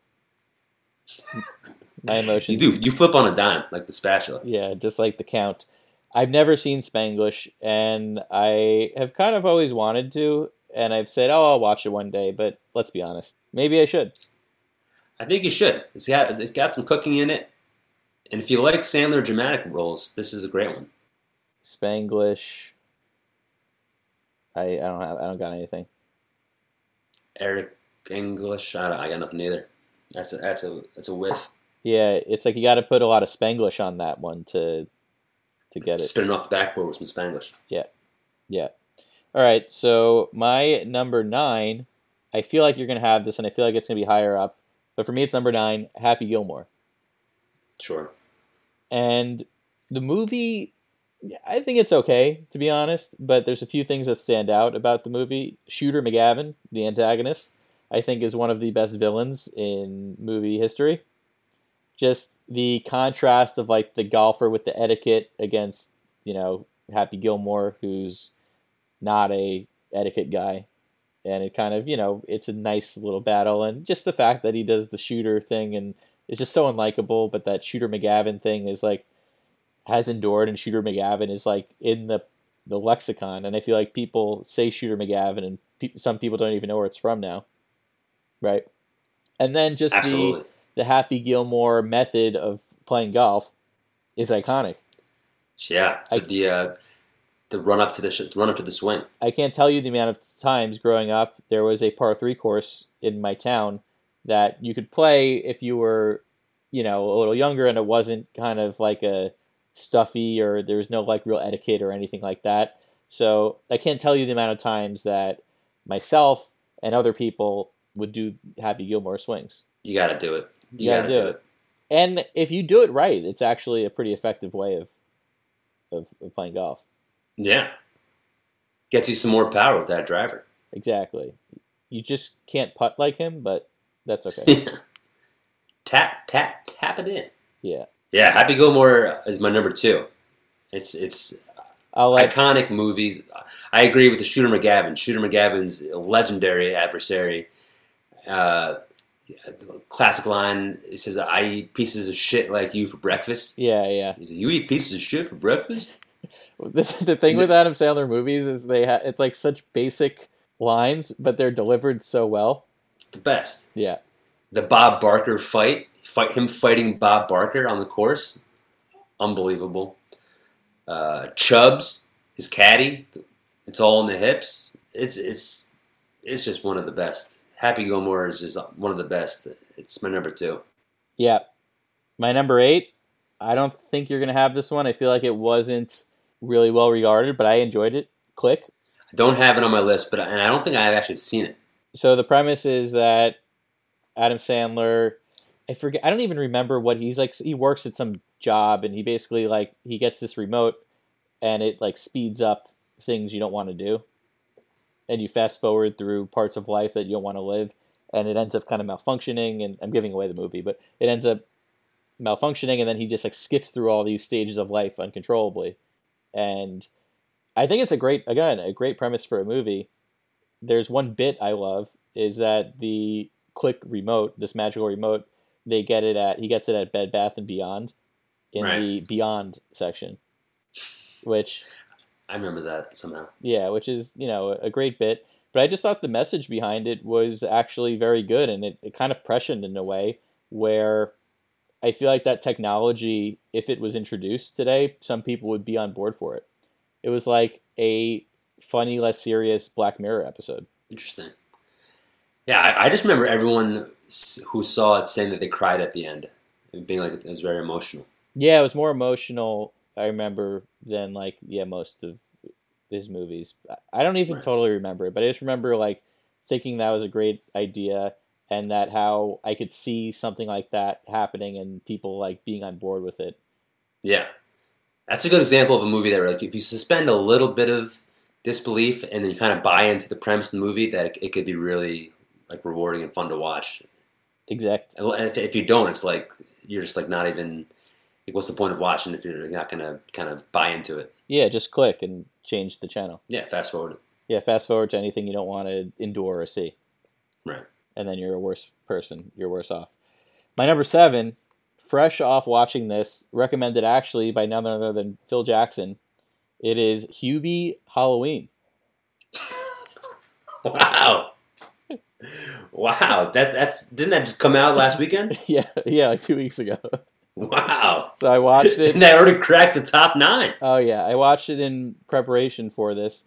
My [LAUGHS] emotions. You do you flip on a dime like the spatula. Yeah, just like the Count. I've never seen Spanglish, and I have kind of always wanted to, and I've said, oh, I'll watch it one day, but let's be honest. Maybe I should. I think you should. It's got it's got some cooking in it, and if you like Sandler dramatic roles, this is a great one. Spanglish. I, I don't have I don't got anything. Eric English, I, don't, I got nothing either. That's a that's a that's a whiff. Yeah, it's like you got to put a lot of Spanglish on that one to to get it. Spinning off the backboard with some Spanglish. Yeah, yeah. All right. So my number nine, I feel like you're gonna have this, and I feel like it's gonna be higher up. But for me, it's number nine, Happy Gilmore. Sure. And the movie, I think it's okay to be honest. But there's a few things that stand out about the movie. Shooter McGavin, the antagonist, I think is one of the best villains in movie history. Just the contrast of like the golfer with the etiquette against you know Happy Gilmore, who's not a etiquette guy, and it kind of you know it's a nice little battle, and just the fact that he does the shooter thing and is just so unlikable, but that Shooter McGavin thing is like has endured, and Shooter McGavin is like in the the lexicon, and I feel like people say Shooter McGavin, and pe- some people don't even know where it's from now, right? And then just the Absolutely. the Happy Gilmore method of playing golf is iconic. Yeah. I- the uh, the run up to the sh- run up to the swing. I can't tell you the amount of times growing up there was a par three course in my town that you could play if you were, you know, a little younger and it wasn't kind of like a stuffy or there was no like real etiquette or anything like that. So I can't tell you the amount of times that myself and other people would do Happy Gilmore swings. You got to do it. You, You got gotta to do do it. it. And if you do it right, it's actually a pretty effective way of of, of playing golf. Yeah. Gets you some more power with that driver. Exactly. You just can't putt like him, but that's okay. [LAUGHS] tap tap tap it in. Yeah. Yeah, Happy Gilmore is my number two. It's it's let iconic movies. I agree with the Shooter McGavin. Shooter McGavin's legendary adversary. Uh, classic line. It says, "I eat pieces of shit like you for breakfast." Yeah, yeah. He said, "You eat pieces of shit for breakfast?" [LAUGHS] The, the thing with Adam Sandler movies is they ha- it's like such basic lines, but they're delivered so well. It's the best. Yeah. The Bob Barker fight, fight him fighting Bob Barker on the course, unbelievable. Uh, Chubbs, his caddy, it's all in the hips. It's it's it's just one of the best. Happy Gilmore is just one of the best. It's my number two. Yeah. My number 8, I don't think you're going to have this one. I feel like it wasn't really well regarded, but I enjoyed it. Click. I don't have it on my list, but and I don't think I've actually seen it. So the premise is that Adam Sandler, I forget, I don't even remember what he's like. He works at some job, and he basically like he gets this remote, and it like speeds up things you don't want to do, and you fast forward through parts of life that you don't want to live, and it ends up kind of malfunctioning. And I'm giving away the movie, but it ends up malfunctioning, and then he just like skips through all these stages of life uncontrollably, and I think it's a great again a great premise for a movie there's one bit I love is that the click remote, this magical remote, they get it at he gets it at Bed Bath and Beyond in Right. the Beyond section, which I remember that somehow. yeah, which is you know a great bit. But I just thought the message behind it was actually very good, and it, it kind of prescient in a way where I feel like that technology, if it was introduced today, some people would be on board for it. It was like a funny, less serious Black Mirror episode. Interesting. Yeah, I, I just remember everyone who saw it saying that they cried at the end and being like it was very emotional. Yeah, it was more emotional. I remember than like yeah most of his movies. I- don't even Right. totally remember it, but I just remember like thinking that was a great idea and that how I could see something like that happening and people like being on board with it. Yeah, that's a good example of a movie that like if you suspend a little bit of disbelief and then you kind of buy into the premise of the movie, that it, it could be really like rewarding and fun to watch. Exact. And if, if you don't, it's like you're just like not even. Like, what's the point of watching if you're not gonna kind of buy into it? Yeah, just click and change the channel. Yeah, fast forward. Yeah, fast forward to anything you don't want to endure or see. Right. and then you're a worse person. You're worse off. My number seven, fresh off watching this, recommended actually by none other than Phil Jackson. It is Hubie Halloween. [LAUGHS] Wow. Wow, that's that's didn't that just come out last weekend? [LAUGHS] yeah, yeah, like two weeks ago. Wow, So I watched it. [LAUGHS] and that already cracked the top nine. Oh yeah, I watched it in preparation for this,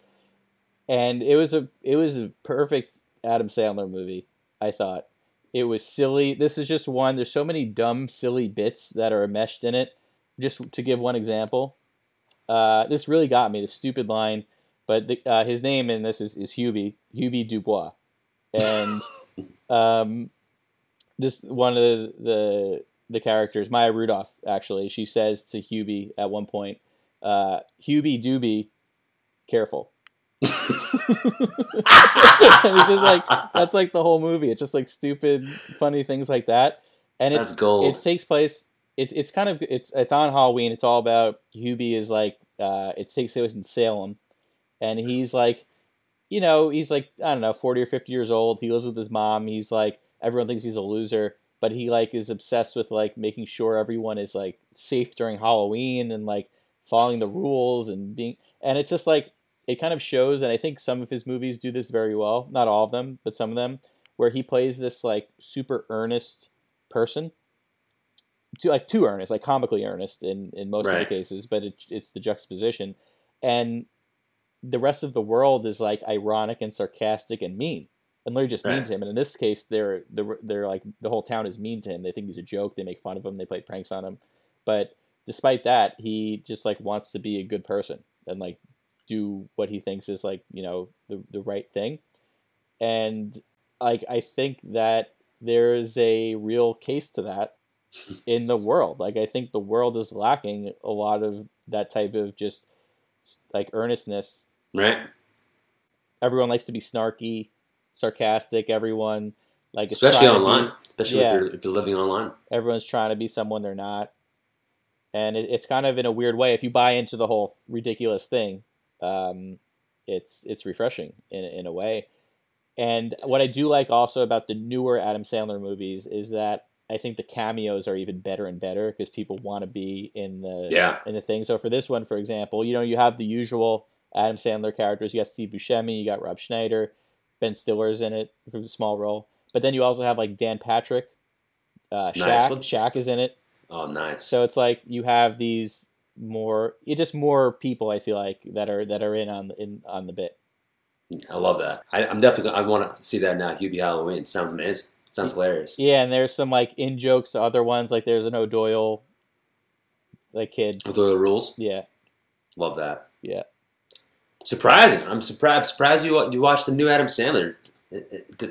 and it was a it was a perfect Adam Sandler movie. I thought it was silly. This is just one. There's so many dumb, silly bits that are meshed in it. Just to give one example, uh, this really got me. The stupid line, but the, uh, his name in this is, is Hubie Hubie Dubois, and um, this one of the, the the characters, Maya Rudolph, actually, she says to Hubie at one point, uh, "Hubie Doobie, careful." and [LAUGHS] it's just like that's like the whole movie. It's just like stupid, funny things like that, and That's it's gold. it takes place. It, it's kind of it's it's on Halloween. It's all about Hubie is like uh, it takes place in Salem, and he's like, you know, he's like I don't know, forty or fifty years old. He lives with his mom. He's like everyone thinks he's a loser, but he like is obsessed with like making sure everyone is like safe during Halloween and like following the rules and being. And it's just like it kind of shows, and I think some of his movies do this very well. Not all of them, but some of them, where he plays this like super earnest person too like too earnest, like comically earnest in in most of the cases, but it, it's the juxtaposition, and the rest of the world is like ironic and sarcastic and mean, and literally just mean to him. And in this case, they're they're they're like the whole town is mean to him. They think he's a joke. They make fun of him. They play pranks on him, but despite that, he just like wants to be a good person and like do what he thinks is like you know the the right thing, and like I think that there is a real case to that [LAUGHS] in the world. Like I think the world is lacking a lot of that type of just like earnestness. Right? Everyone likes to be snarky, sarcastic. Everyone like Especially to be- online. Especially Yeah. if you're if you're living online. everyone's trying to be someone they're not, and it, it's kind of in a weird way. If you buy into the whole ridiculous thing, um, it's it's refreshing in in a way. And what I do like also about the newer Adam Sandler movies is that I think the cameos are even better and better because people want to be in the Yeah. in the thing. So for this one, for example, you know you have the usual Adam Sandler characters. You got Steve Buscemi, you got Rob Schneider, Ben Stiller's in it for a small role. But then you also have like Dan Patrick, uh, Shaq. Nice. Shaq is in it. Oh, nice. So it's like you have these more, it just more people. I feel like that are that are in on in on the bit. I love that. I, I'm definitely. I want to see that now. Hubie Halloween sounds amazing. Sounds hilarious. Yeah, and there's some like in jokes to other ones. Like there's an O'Doyle, like kid. The rules, Yeah, love that. yeah. Surprising. I'm surprised. Surprised you you watched the new Adam Sandler uh, uh,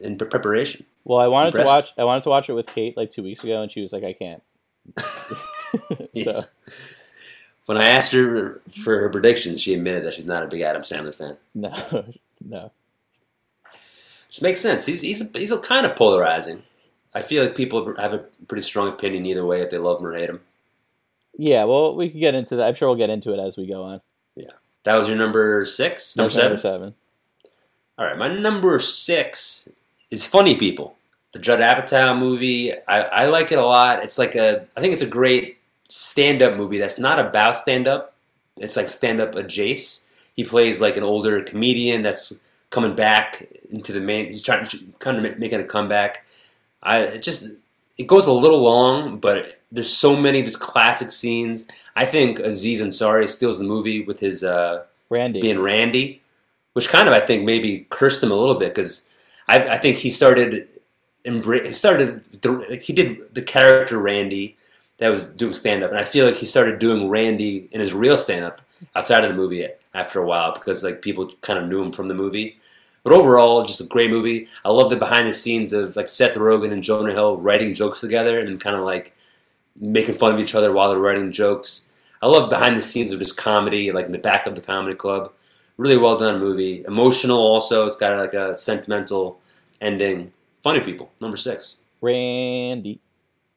in preparation. Well, I wanted to watch. I wanted to watch it with Kate like two weeks ago, and she was like, "I can't." [LAUGHS] [LAUGHS] so When I asked her for her predictions, she admitted that she's not a big Adam Sandler fan. no, [LAUGHS] no. Which makes sense. He's he's he's a kind of polarizing. I feel like people have a pretty strong opinion either way if they love him or hate him. Yeah, well, we can get into that. I'm sure we'll get into it as we go on. That was your number six, number seven. Number seven. All right, my number six is Funny People, the Judd Apatow movie. I, I like it a lot. It's like a, I think it's a great stand-up movie that's not about stand-up. It's like stand-up adjacent. He plays like an older comedian that's coming back into the main. He's trying, to kind of making a comeback. I it just, it goes a little long, but there's so many just classic scenes. I think Aziz Ansari steals the movie with his uh, Randy. being Randy, which kind of I think maybe cursed him a little bit because I, I think he started embra- he started the, he did the character Randy that was doing stand up, and I feel like he started doing Randy in his real stand up outside of the movie after a while because like people kind of knew him from the movie. But overall, just a great movie. I love the behind the scenes of like Seth Rogen and Jonah Hill writing jokes together and kind of like making fun of each other while they're writing jokes. I love behind the scenes of just comedy, like in the back of the comedy club. Really well done movie. Emotional also. It's got like a sentimental ending. Funny people. Number six. Randy.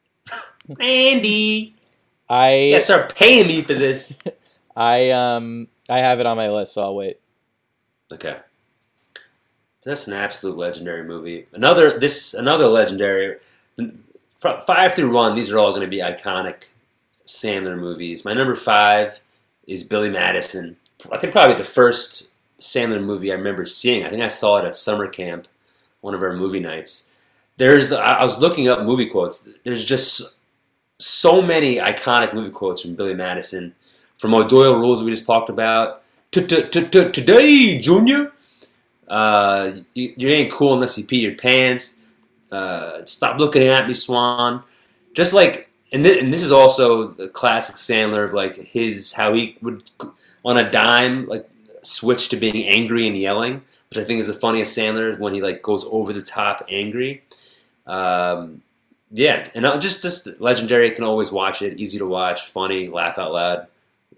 [LAUGHS] Randy. I You gotta start paying me for this. [LAUGHS] I um I have it on my list, so I'll wait. Okay. That's an absolute legendary movie. Another this another legendary. Five through one, these are all going to be iconic Sandler movies. My number five is Billy Madison. I think probably the first Sandler movie I remember seeing. I think I saw it at summer camp, one of our movie nights. There's I was looking up movie quotes. There's just so many iconic movie quotes from Billy Madison, from O'Doyle Rules we just talked about. Today, Junior. Uh, you ain't cool unless you pee your pants. Uh, stop looking at me, Swan. Just like, and, thi- and this is also the classic Sandler of like his how he would on a dime like switch to being angry and yelling, which I think is the funniest Sandler when he like goes over the top angry. Um, yeah, and uh, just just legendary. Can always watch it. Easy to watch, funny, laugh out loud,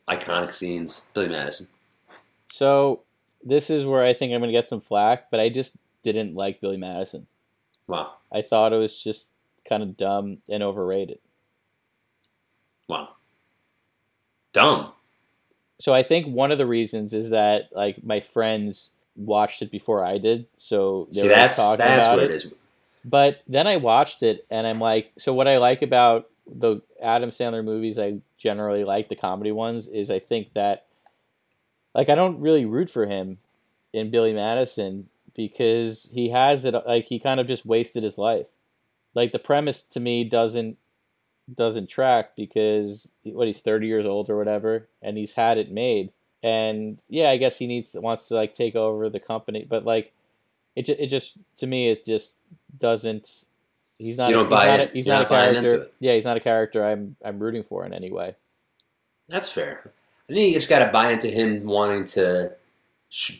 iconic scenes. Billy Madison. So this is where I think I'm gonna get some flack, but I just didn't like Billy Madison. Wow, I thought it was just kind of dumb and overrated. wow, dumb. So I think one of the reasons is that like my friends watched it before I did, so they See, were that's talking that's about what it. it is. But then I watched it and I'm like, so what I like about the Adam Sandler movies, I generally like the comedy ones, is I think that, like, I don't really root for him in Billy Madison because he has it, like, he kind of just wasted his life. Like, the premise to me doesn't doesn't track because what he's 30 years old or whatever and he's had it made and yeah i guess he needs wants to like take over the company but like it, it just to me it just doesn't he's not You don't he's buy not it. a, he's You're not, not a character yeah he's not a character i'm i'm rooting for in any way That's fair. I think you just got to buy into him wanting to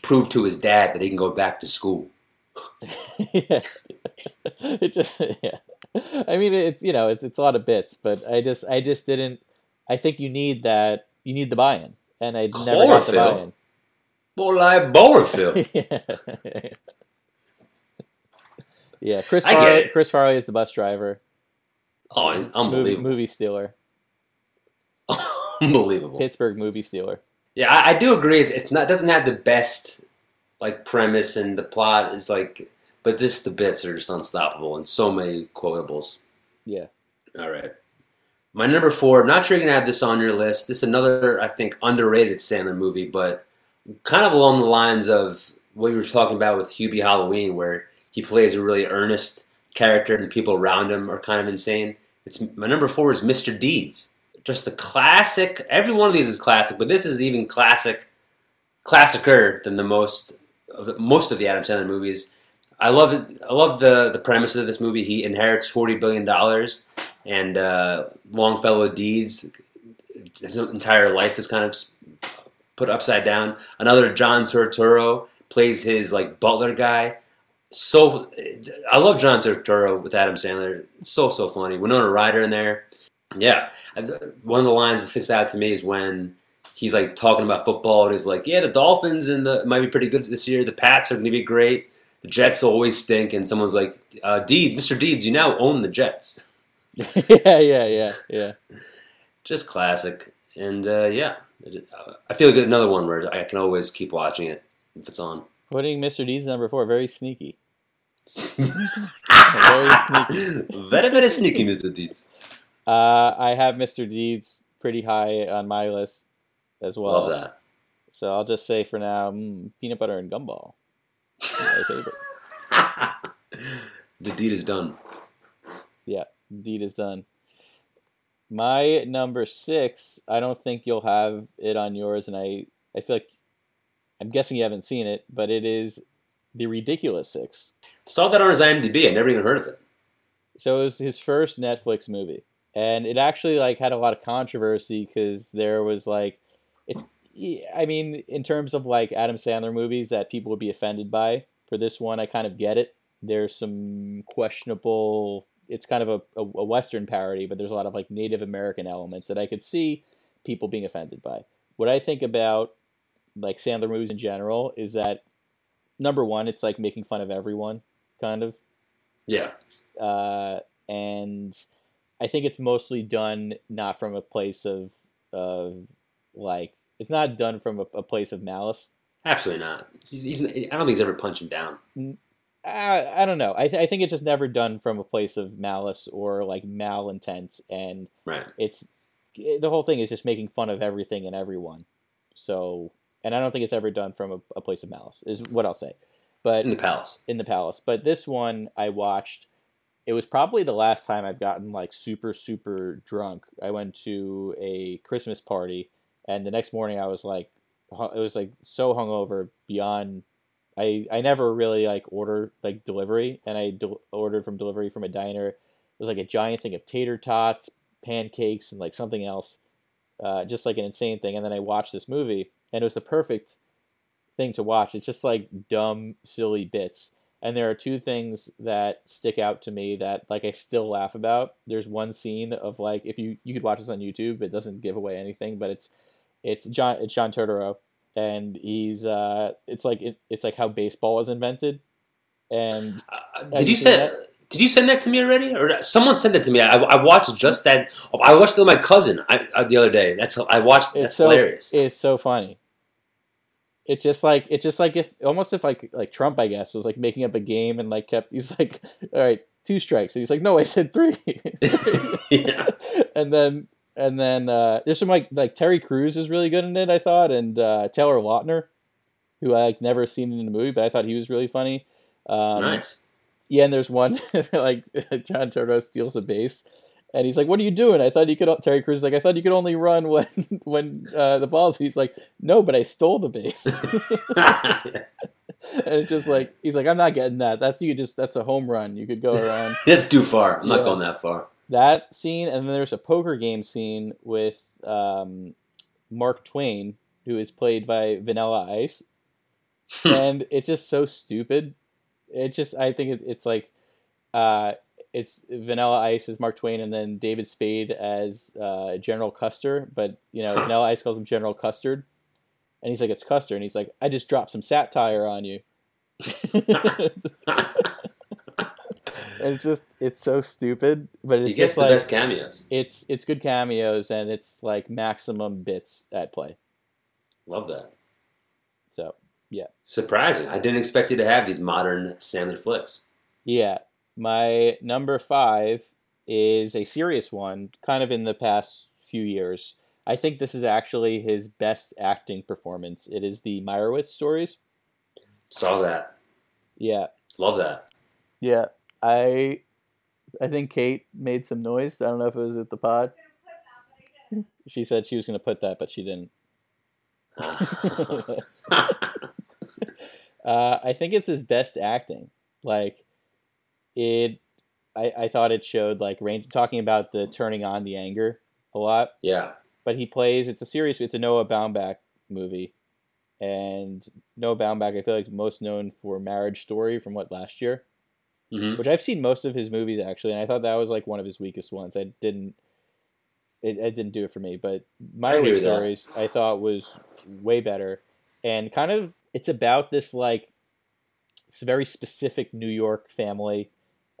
prove to his dad that he can go back to school. yeah [LAUGHS] it just yeah i mean it's you know it's it's a lot of bits but i just i just didn't i think you need that you need the buy-in and i never got the buy-in More like Bowerfield. [LAUGHS] yeah. yeah, Chris I get Farley, it. Chris Farley is the bus driver. oh, Movie, unbelievable. movie stealer. [LAUGHS] unbelievable. Pittsburgh movie stealer. Yeah, I, I do agree. It's not doesn't have the best like premise and the plot is like, but this the bits are just unstoppable and so many quotables. Yeah. All right. My number four, I'm not sure you're to have this on your list. This is another, I think, underrated Sandler movie, but kind of along the lines of what you were talking about with Hubie Halloween, where he plays a really earnest character and the people around him are kind of insane. It's My number four is Mr. Deeds. Just the classic. Every one of these is classic, but this is even classic, classicer than the most of the, most of the Adam Sandler movies. I love it. I love the the premise of this movie. He inherits forty billion dollars, and uh, Longfellow Deeds, his entire life is kind of put upside down. Another John Turturro plays his like butler guy. So I love John Turturro with Adam Sandler. It's so so funny. Winona Ryder in there. Yeah, one of the lines that sticks out to me is when he's like talking about football. And he's like, "Yeah, the Dolphins and the might be pretty good this year. The Pats are going to be great. The Jets always stink." And someone's like, uh, "Deed, Mr. Deeds, you now own the Jets." [LAUGHS] yeah, yeah, yeah, yeah. Just classic. And uh, yeah, I feel like another one where I can always keep watching it if it's on. Putting Mr. Deeds number four, very sneaky. [LAUGHS] very sneaky. Very very sneaky, Mr. Deeds. Uh, I have Mr. Deeds pretty high on my list as well. Love that. So I'll just say for now, mm, peanut butter and gumball. My favorite. [LAUGHS] [LAUGHS] the deed is done. Yeah. Deed is done. My number six, I don't think you'll have it on yours, and I, I feel like I'm guessing you haven't seen it, but it is the ridiculous six. Saw that on his IMDb. I never even heard of it. So it was his first Netflix movie, and it actually like had a lot of controversy because there was like, it's, I mean, in terms of like Adam Sandler movies that people would be offended by. For this one, I kind of get it. There's some questionable. It's kind of a, a, a Western parody, but there's a lot of like Native American elements that I could see people being offended by. What I think about like Sandler movies in general is that number one, it's like making fun of everyone, kind of Yeah. uh, and I think it's mostly done not from a place of of like it's not done from a, a place of malice. Absolutely not. He's, he's, I don't think he's ever punching down. I, I don't know. I, th- I think it's just never done from a place of malice or like malintent, and Right. it's the whole thing is just making fun of everything and everyone. So, and I don't think it's ever done from a, a place of malice. Is what I'll say. But In the palace. in the palace. But this one I watched. It was probably the last time I've gotten like super super drunk. I went to a Christmas party, and the next morning I was like, it was like so hungover beyond. I I never really like order like delivery, and I ordered from delivery from a diner. It was like a giant thing of tater tots, pancakes, and like something else, uh, just like an insane thing. And then I watched this movie, and it was the perfect thing to watch. It's just like dumb, silly bits. And there are two things that stick out to me that like I still laugh about. There's one scene of like if you you could watch this on YouTube, it doesn't give away anything, but it's it's John it's John Turturro and he's uh it's like it, it's like how baseball was invented. And Uh, did you you seen send? Did you send that to me already, or someone sent it to me? I, I watched just that. I watched it with my cousin I, uh, the other day. That's I watched. it's That's so hilarious. it's so funny. It just like it just like if almost if like like Trump I guess was like making up a game and like kept he's like all right two strikes and he's like no I said three [LAUGHS] yeah. [LAUGHS] and then and then uh, there's some like like Terry Crews is really good in it I thought and uh, Taylor Lautner who I like never seen in the movie but I thought he was really funny um, nice. yeah and there's one [LAUGHS] like John Turturro steals a base and he's like what are you doing I thought you could Terry Crews is like I thought you could only run when [LAUGHS] when uh, the ball's he's like no but I stole the base [LAUGHS] and it's just like he's like I'm not getting that that's you just that's a home run you could go around [LAUGHS] That's too far. I'm Yeah. not going that far. that scene, and then there's a poker game scene with um, Mark Twain, who is played by Vanilla Ice, and it's just so stupid. It just, I think it, it's like, uh, it's Vanilla Ice as Mark Twain, and then David Spade as uh, General Custer, but you know, Huh. Vanilla Ice calls him General Custard, and he's like, it's Custer, and he's like, I just dropped some satire on you. [LAUGHS] it's just, it's so stupid, but he it's gets just the like best cameos. it's it's good cameos and it's like maximum bits at play. Love that. So yeah, Surprising. I didn't expect you to have these modern Sandler flicks. yeah, my number five is a serious one, kind of in the past few years. I think this is actually his best acting performance. It is the Meyerowitz stories. Saw that. Yeah, Love that. yeah. I I think Kate made some noise. I don't know if it was at the pod. [LAUGHS] She said she was going to put that, but she didn't. [LAUGHS] [LAUGHS] Uh, I think it's his best acting. Like it, I, I thought it showed like range. Talking about the turning on the anger a lot, yeah. but he plays. It's a serious. It's a Noah Baumbach movie, and Noah Baumbach I feel like most known for Marriage Story from what last year, hmm which I've seen most of his movies actually, and I thought that was like one of his weakest ones. I didn't. It, it didn't do it for me, but that. stories I thought was way better, and kind of it's about this like it's a very specific New York family.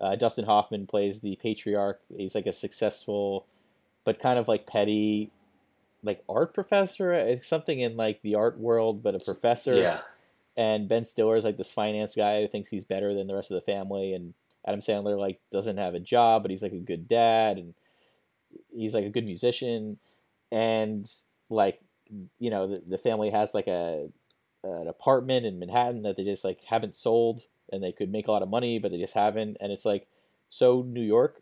Uh, Dustin Hoffman plays the patriarch. He's like a successful, but kind of like petty, like art professor. It's something in like the art world, but a professor. Yeah. And Ben Stiller is like this finance guy who thinks he's better than the rest of the family, and Adam Sandler like doesn't have a job, but he's like a good dad, and he's like a good musician, and like you know the, the family has like a an apartment in Manhattan that they just like haven't sold, and they could make a lot of money, but they just haven't, and it's like so New York,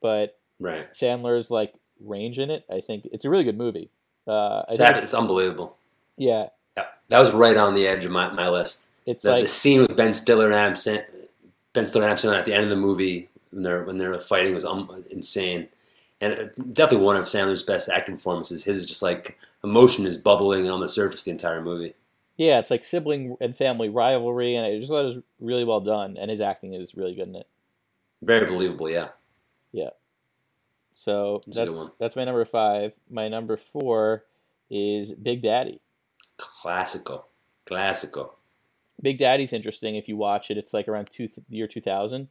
but Right. Sandler's like range in it, I think it's a really good movie. Uh, It's, it's unbelievable. yeah, Yeah, that was right on the edge of my, my list. it's The, like the scene with Ben Stiller and Adam San- Ben Stiller and Adam Sandler at the end of the movie when they're when they're fighting was um, insane, and uh, definitely one of Sandler's best acting performances. His is just like emotion is bubbling on the surface the entire movie. Yeah, it's like sibling and family rivalry, and I just thought it was really well done, and his acting is really good in it. Very believable. Yeah, Yeah. So it's that, that's my number five. My number four is Big Daddy. Classical, classical. Big Daddy's interesting if you watch it. It's like around two year two thousand,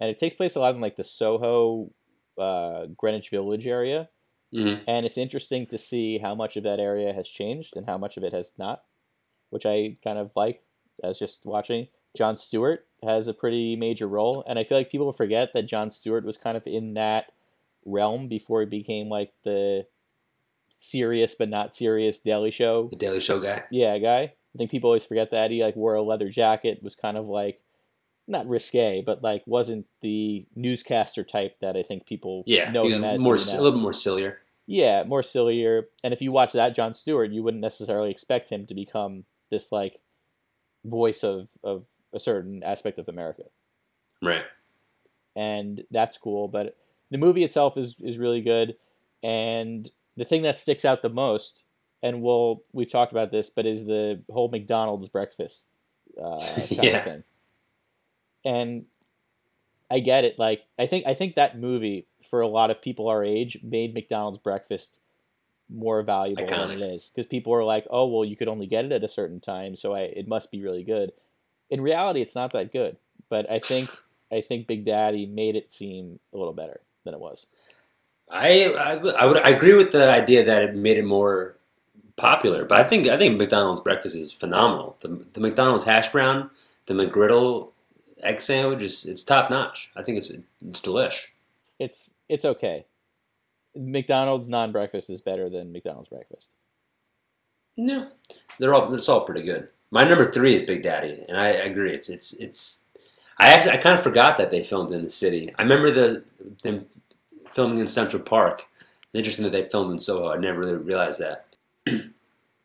and it takes place a lot in like the Soho, uh, Greenwich Village area. hmm and it's interesting to see how much of that area has changed and how much of it has not, which I kind of like as just watching. Jon Stewart has a pretty major role, and I feel like people forget that Jon Stewart was kind of in that realm before he became like the serious but not serious Daily Show The Daily Show guy. yeah guy. I think people always forget that he like wore a leather jacket, was kind of like not risque, but like wasn't the newscaster type that I think people Yeah, know him as. more a little bit more sillier. Yeah, more sillier. And if you watch that Jon Stewart, you wouldn't necessarily expect him to become this like voice of of a certain aspect of America. Right. And that's cool, but the movie itself is is really good and the thing that sticks out the most and we'll we've talked about this, but is the whole McDonald's breakfast uh [LAUGHS] kind Yeah. of thing. And I get it. Like I think I think that movie for a lot of people our age made McDonald's breakfast more valuable than it is because people are like, "Oh, well, you could only get it at a certain time, so I, it must be really good." In reality, it's not that good, but I think [SIGHS] I think Big Daddy made it seem a little better than it was. I, I I would I agree with the idea that it made it more popular, but I think I think McDonald's breakfast is phenomenal. The the McDonald's hash brown, the McGriddle egg sandwich is it's top notch. I think it's it's delish. It's it's okay. McDonald's non-breakfast is better than McDonald's breakfast. No, they're all it's all pretty good. My number three is Big Daddy, and I agree. It's it's it's. I actually I kind of forgot that they filmed in the city. I remember the them filming in Central Park. Interesting that they filmed in Soho. I never really realized that. [CLEARS THROAT]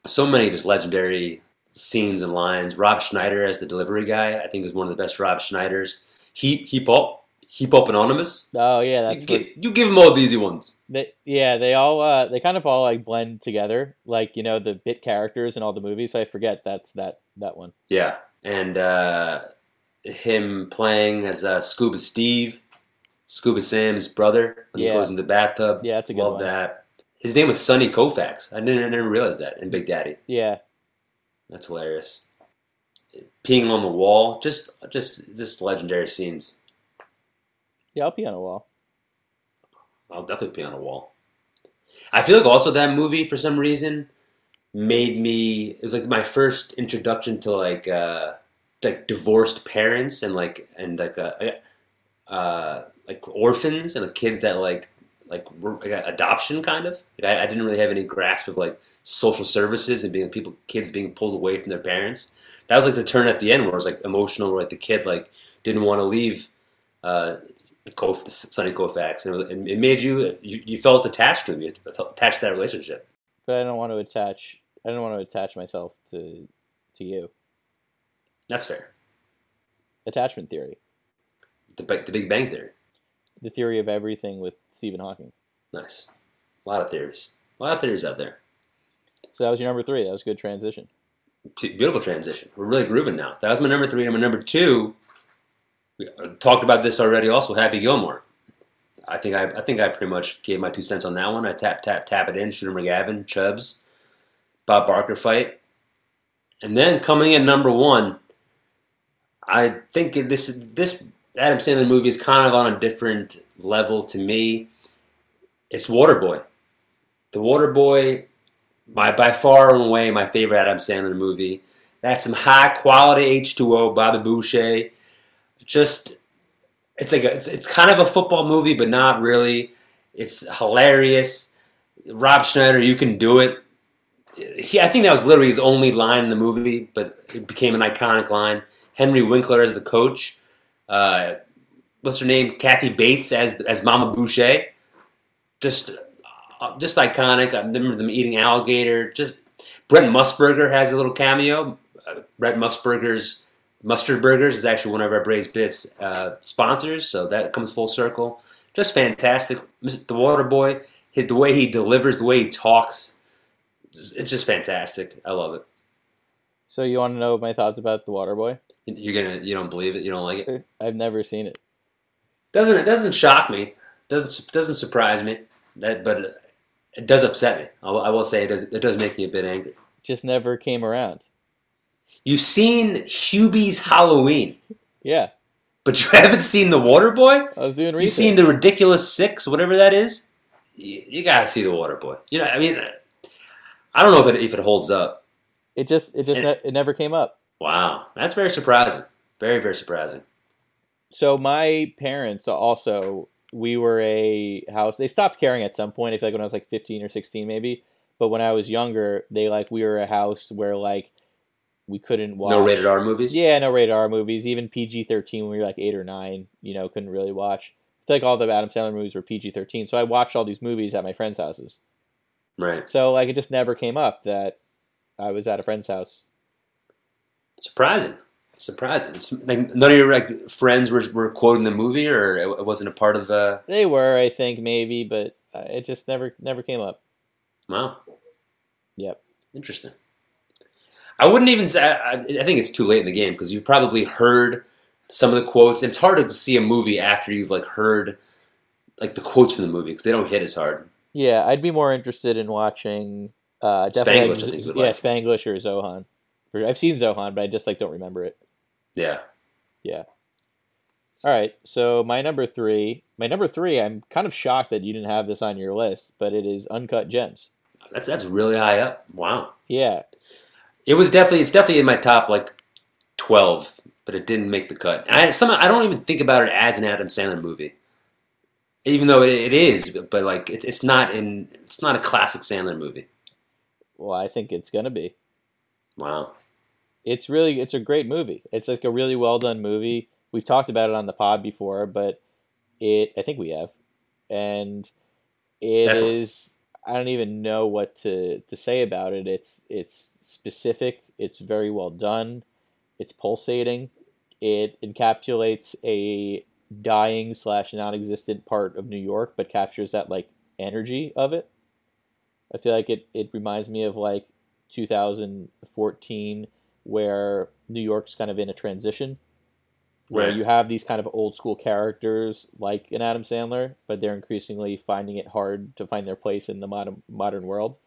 so many just legendary scenes and lines. Rob Schneider as the delivery guy, I think is one of the best Rob Schneiders. Heap heap up heap up anonymous. Oh yeah, that's You for- give, you give them all the easy ones. They, yeah, they all uh, they kind of all like blend together, like you know the bit characters in all the movies. I forget that's that that one. Yeah, and uh, him playing as uh, Scuba Steve, Scuba Sam's brother when Yeah. he goes in the bathtub. Yeah, that's a good Love one. that. His name was Sonny Koufax. I didn't I never realize that in Big Daddy. Yeah, That's hilarious. Peeing on the wall, just just just legendary scenes. yeah, I'll pee on a wall. I'll definitely pee on a wall. I feel like also that movie for some reason made me. It was like my first introduction to like uh, like divorced parents and like and like uh, uh, like orphans and the kids that like like like, adoption kind of. Like, I, I didn't really have any grasp of like social services and being people kids being pulled away from their parents. That was like the turn at the end where it was like emotional, where like the kid like didn't want to leave. Uh, Sonny Koufax, and it, made you, you you felt attached to him, you attached to that relationship. But I don't want to attach. I don't want to attach myself to to you. That's fair. Attachment theory, The Big- the Big Bang Theory, the theory of everything with Stephen Hawking. nice. A lot of theories, a lot of theories out there. So that was your number three. That was a good transition. Beautiful transition. We're really grooving now. That was my number three. And my number two, we uh, talked about this already. Also, Happy Gilmore. I think I, I think I pretty much gave my two cents on that one. I tap tap tap it in. Shooter McGavin, Chubbs, Bob Barker fight, and then coming in number one, I think this this Adam Sandler movie is kind of on a different level to me. It's Waterboy. The Waterboy, my by far and away my favorite Adam Sandler movie. That's some high quality H two O, Bobby Boucher. Just it's like a, it's it's kind of a football movie, but not really. It's hilarious. Rob Schneider, you can do it. He, I think that was literally his only line in the movie, but it became an iconic line. Henry Winkler as the coach, uh, what's her name, Kathy Bates as as Mama Boucher. Just uh, just iconic. I remember them eating alligator. Just Brent Musburger has a little cameo. Uh, Brent Musburger's Mustard Burgers is actually one of our Braised Bits uh, sponsors, so that comes full circle. Just fantastic. The Water Boy, his, the way he delivers, the way he talks, it's just fantastic. I love it. So you want to know my thoughts about the Waterboy? You're gonna, you don't believe it, you don't like it. I've never seen it. Doesn't it doesn't shock me? Doesn't doesn't surprise me. That, but it does upset me. I will, I will say it does. It does make me a bit angry. Just never came around. You've seen Hubie's Halloween, Yeah, but you [LAUGHS] haven't seen The Water Boy. I was doing research. You've seen the Ridiculous Six, whatever that is. You, you gotta see The Water Boy. You know, I mean, I don't know if it if it holds up. it just it just ne- it never came up. Wow, that's very surprising. Very very surprising. So my parents also we were a house. They stopped caring at some point. I feel like when I was like fifteen or sixteen, maybe. But when I was younger, they like we were a house where like we couldn't watch No rated R movies. Yeah, no rated R movies. Even PG thirteen when we were like eight or nine, you know, couldn't really watch. I feel like all the Adam Sandler movies were PG thirteen. So I watched all these movies at my friends' houses. Right. So like it just never came up that I was at a friend's house. Surprising. Surprising. Like, none of your like friends were, were quoting the movie, or it, it wasn't a part of the. They were, I think, maybe, but uh, it just never never came up. Wow. Yep. Interesting. I wouldn't even say. I, I think it's too late in the game because you've probably heard some of the quotes. It's hard to see a movie after you've like heard like the quotes from the movie because they don't hit as hard. Yeah, I'd be more interested in watching uh, definitely Spanglish, I think you would yeah, like. Spanglish or Zohan. I've seen Zohan, but I just like don't remember it. Yeah. Yeah. All right, so my number three, my number three, I'm kind of shocked that you didn't have this on your list, but it is Uncut Gems. That's that's really high up. Wow. Yeah, It was definitely it's definitely in my top like twelve, but it didn't make the cut. And I some I don't even think about it as an Adam Sandler movie, even though it, it is. But like it's it's not in it's not a classic Sandler movie. well, I think it's gonna be. Wow. It's really, it's a great movie. It's like a really well done movie. We've talked about it on the pod before, but it, I think we have, and it is. I don't even know what to, to say about it. It's it's specific. It's very well done. It's pulsating. It encapsulates a dying slash non-existent part of New York, but captures that like energy of it. I feel like it, it reminds me of like 2014, where New York's kind of in a transition, where Right. you have these kind of old school characters like an Adam Sandler, but they're increasingly finding it hard to find their place in the modern modern world.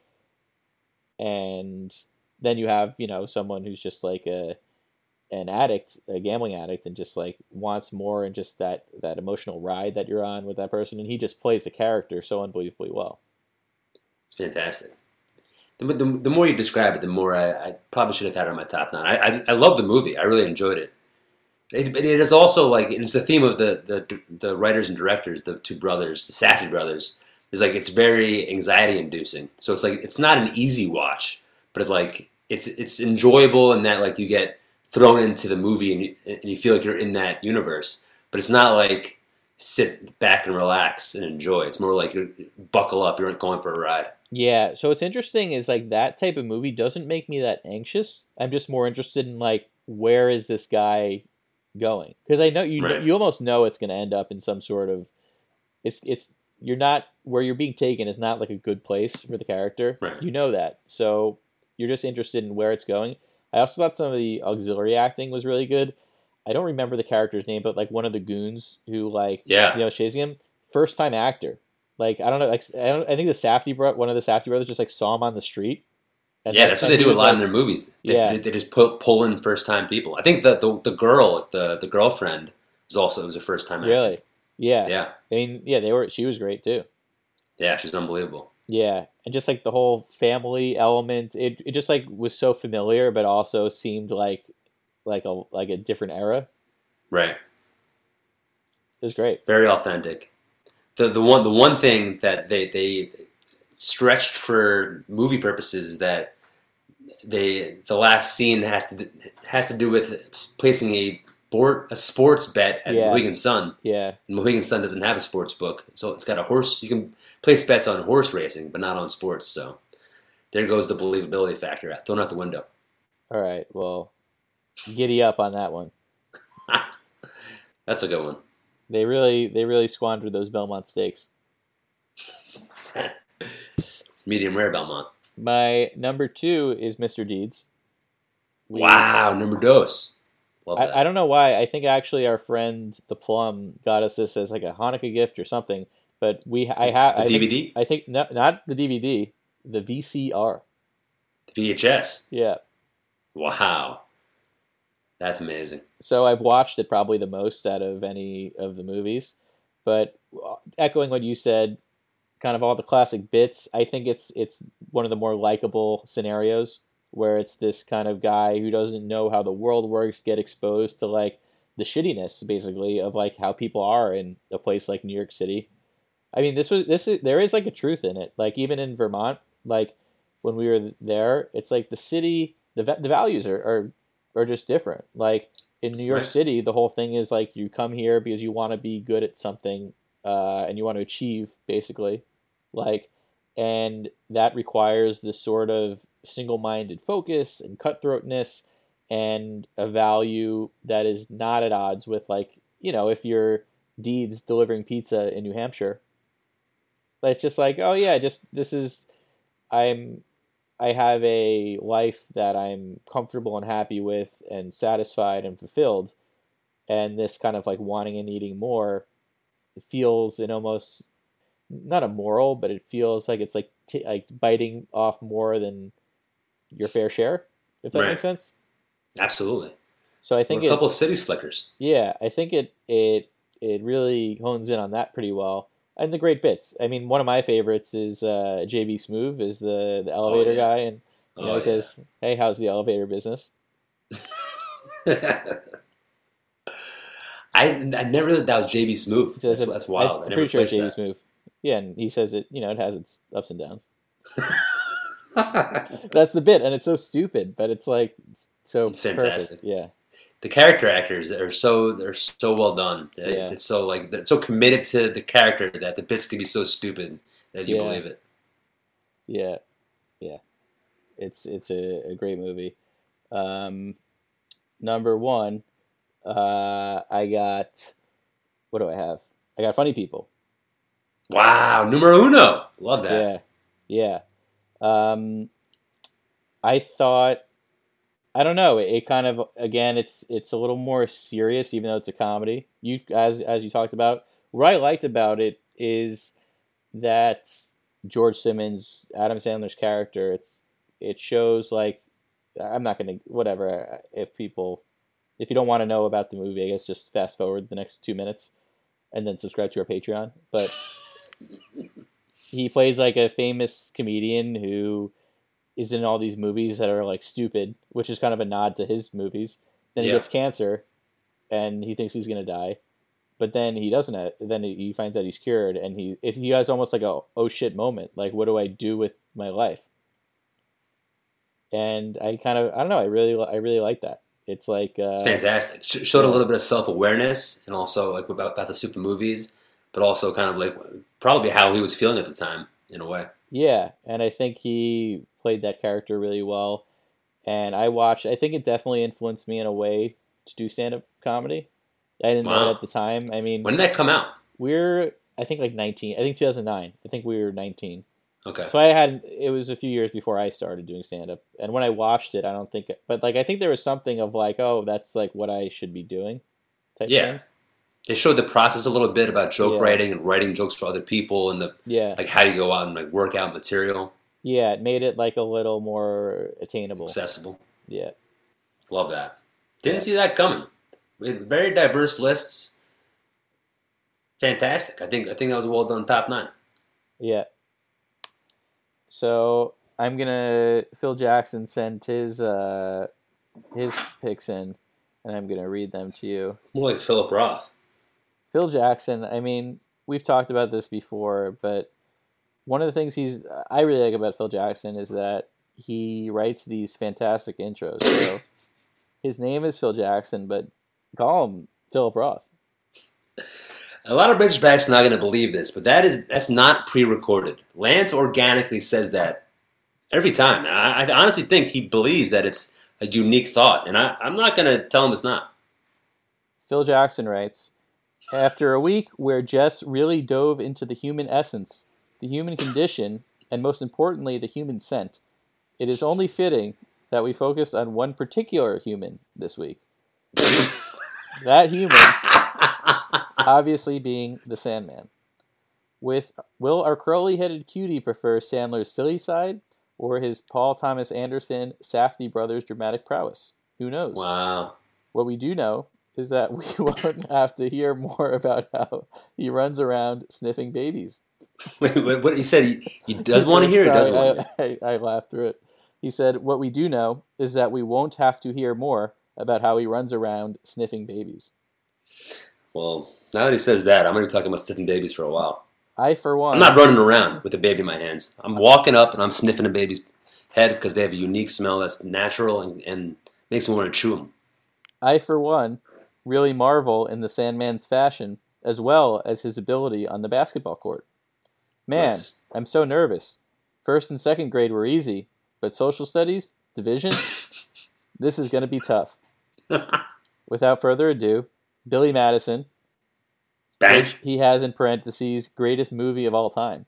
And then you have you know someone who's just like a an addict, a gambling addict, and just like wants more and just that that emotional ride that you're on with that person, and he just plays the character so unbelievably well. It's fantastic. The, the, the more you describe it, the more I, I probably should have had it on my top nine. I, I, I love the movie. I really enjoyed it. It, it is also like it's the theme of the, the the writers and directors, the two brothers, the Safdie brothers. Is like it's very anxiety inducing. So it's like it's not an easy watch, but it's like it's it's enjoyable in that like you get thrown into the movie and you, and you feel like you're in that universe. But it's not like sit back and relax and enjoy. It's more like you're buckle up. You're going for a ride. Yeah, so what's interesting is like that type of movie doesn't make me that anxious. I'm just more interested in like where is this guy going? Because I know you right. you almost know it's going to end up in some sort of it's it's you're not where you're being taken is not like a good place for the character. Right. You know that, so you're just interested in where it's going. I also thought some of the auxiliary acting was really good. I don't remember the character's name, but like one of the goons who like Yeah. you know chasing him, first time actor. Like I don't know, like I don't. I think the Safdie bro, one of the Safdie brothers, just like saw him on the street. And Yeah, that's what they do a lot like- in their movies. They, Yeah. they, they just pull, pull in first time people. I think the, the the girl, the the girlfriend, was also it was a first time. Really? Yeah. Yeah. I mean, yeah, they were. She was great too. Yeah, she's unbelievable. Yeah, and just like the whole family element, it it just like was so familiar, but also seemed like like a like a different era. Right. It was great. Very authentic. The the one the one thing that they they stretched for movie purposes is that they the last scene has to has to do with placing a sport a sports bet at Yeah. Mohegan Sun. Yeah, And Mohegan Sun doesn't have a sports book, so it's got a horse. You can place bets on horse racing, but not on sports. So there goes the believability factor, uh, thrown out the window. all right. Well, giddy up on that one. [LAUGHS] That's a good one. They really they really squandered those Belmont stakes. [LAUGHS] Medium rare Belmont. My number two is Mr. Deeds. We- Wow, number dos. I, I don't know why. I think actually our friend the Plum got us this as like a Hanukkah gift or something. But we I have the I think, DVD, I think no, not the DVD, the VCR. the VHS. Yeah. Wow, that's amazing. So I've watched it probably the most out of any of the movies. But uh, echoing what you said, kind of all the classic bits, I think it's it's one of the more likable scenarios where it's this kind of guy who doesn't know how the world works get exposed to like the shittiness basically of like how people are in a place like New York City. I mean, this was this is there is like a truth in it. Like even in Vermont, like when we were there, it's like the city, the the values are are, are just different. Like in New York Right. City, the whole thing is like you come here because you want to be good at something, uh, and you want to achieve basically, like, and that requires this sort of single-minded focus and cutthroatness and a value that is not at odds with like you know if you're deeds delivering pizza in New Hampshire. It's just like, oh yeah, just this is I'm I have a life that I'm comfortable and happy with and satisfied and fulfilled. And this kind of like wanting and needing more feels in almost not a moral, but it feels like it's like t- like biting off more than your fair share, if that Right. makes sense. Absolutely. So I We're think a it, couple city slickers. yeah, I think it it it really hones in on that pretty well. And the great bits. I mean, one of my favorites is uh, JB Smoove is the the elevator yeah. guy, and you know Oh, he says, "Hey, how's the elevator business?" [LAUGHS] I, I never thought that was JB Smoove. That's, that's wild. I, I'm pretty sure JB Smoove. Yeah, and he says it. You know, it has its ups and downs. [LAUGHS] That's the bit, and it's so stupid, but it's like it's so It's perfect. fantastic. Yeah, the character actors are so they're so well done. Yeah. It's so like it's so committed to the character that the bits can be so stupid that you Yeah. believe it. yeah, yeah. It's it's a, a great movie. Um, number one, uh, I got what do I have? I got Funny People. Wow, numero uno. Love that. Yeah, yeah. Um, I thought, I don't know. It, it kind of again, it's it's a little more serious, even though it's a comedy. You as as you talked about, what I liked about it is that George Simmons, Adam Sandler's character. It's it shows like I'm not gonna whatever if people if you don't want to know about the movie, I guess just fast forward the next two minutes and then subscribe to our Patreon. But he plays like a famous comedian who is in all these movies that are like stupid, which is kind of a nod to his movies. Then he gets cancer, and he thinks he's gonna die, but then he doesn't. Then he finds out he's cured, and he if he has almost like a oh shit moment, like what do I do with my life? And I kind of I don't know. I really I really like that. It's like uh, It's fantastic. Sh- showed a little bit of self awareness and also like about, about the super movies, but also kind of like probably how he was feeling at the time in a way. Yeah, and I think he played that character really well. And I watched. I think it definitely influenced me in a way to do stand up comedy. I didn't know Wow. it at the time. I mean, When did that come out? we're I think like 19. I think 2009. I think we were 19. Okay. So I had it was a few years before I started doing stand up. And when I watched it, I don't think but like I think there was something of like, oh, that's like what I should be doing. Type Yeah. thing. They showed the process a little bit about joke Yeah. writing and writing jokes for other people and the Yeah. like how do you go out and like work out material Yeah, it made it like a little more attainable. accessible. Yeah. Love that. Didn't Yeah. see that coming. Very diverse lists. Fantastic. I think I think that was a well done top nine. Yeah. So I'm gonna Phil Jackson sent his uh his picks in, and I'm gonna read them to you. More like Philip Roth. Phil Jackson. I mean, we've talked about this before, but one of the things he's I really like about Phil Jackson is that he writes these fantastic intros. So [COUGHS] his name is Phil Jackson, but Call him Philip Roth. A lot of British backs not going to believe this, but that is that's not pre-recorded. Lance organically says that every time. I, I honestly think he believes that it's a unique thought, and I, I'm not going to tell him it's not. Phil Jackson writes After a week where Jess really dove into the human essence, the human condition, and most importantly, the human scent, it is only fitting that we focus on one particular human this week. that human, obviously, being the Sandman. With will our curly-headed cutie prefer Sandler's silly side or his Paul Thomas Anderson Safdie brothers dramatic prowess? Who knows? Wow. What we do know is that we [LAUGHS] won't have to hear more about how he runs around sniffing babies. Wait, wait, what he said? He, he [LAUGHS] does want to hear. Sorry, want to hear? I, I, I laughed through it. He said, What we do know is that we won't have to hear more about how he runs around sniffing babies. Well, now that he says that, I'm going to be talking about sniffing babies for a while. I, for one, I'm not running around with a baby in my hands. I'm walking up and I'm sniffing a baby's head because they have a unique smell that's natural and, and makes me want to chew them. I, for one, really marvel in the Sandman's fashion as well as his ability on the basketball court. Man, Nice. I'm so nervous. First and second grade were easy, but social studies, division, [LAUGHS] this is going to be tough. [LAUGHS] Without further ado, Billy Madison, Bang! he has in parentheses, greatest movie of all time.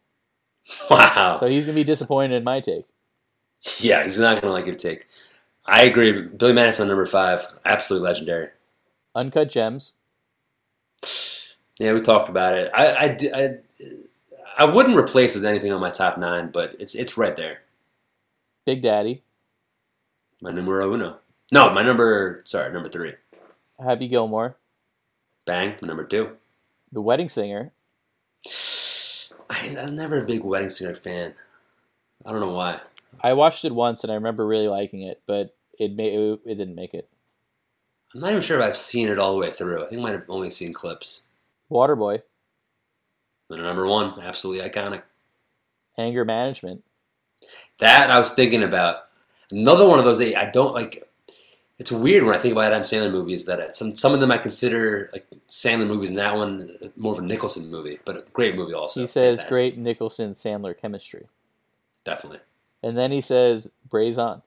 Wow. So he's going to be disappointed in my take. Yeah, he's not going to like your take. I agree. Billy Madison, number five, absolutely legendary. Uncut Gems, Yeah, we talked about it. I, I, I, I wouldn't replace it with anything on my top nine, but it's it's right there. Big Daddy, My numero uno. No, my number. Sorry, number three. Happy Gilmore, Bang, my number two. The Wedding Singer, I, I was never a big Wedding Singer fan. I don't know why. I watched it once and I remember really liking it, but it made it, it didn't make it. I'm not even sure if I've seen it all the way through. I think I might have only seen clips. Waterboy, number one, absolutely iconic. Anger Management, That I was thinking about. Another one of those that I don't like. It's weird when I think about Adam Sandler movies that some some of them I consider like Sandler movies, and that one uh, more of a Nicholson movie, but a great movie also. he says Fantastic. great Nicholson Sandler chemistry. definitely. And then he says Braze on.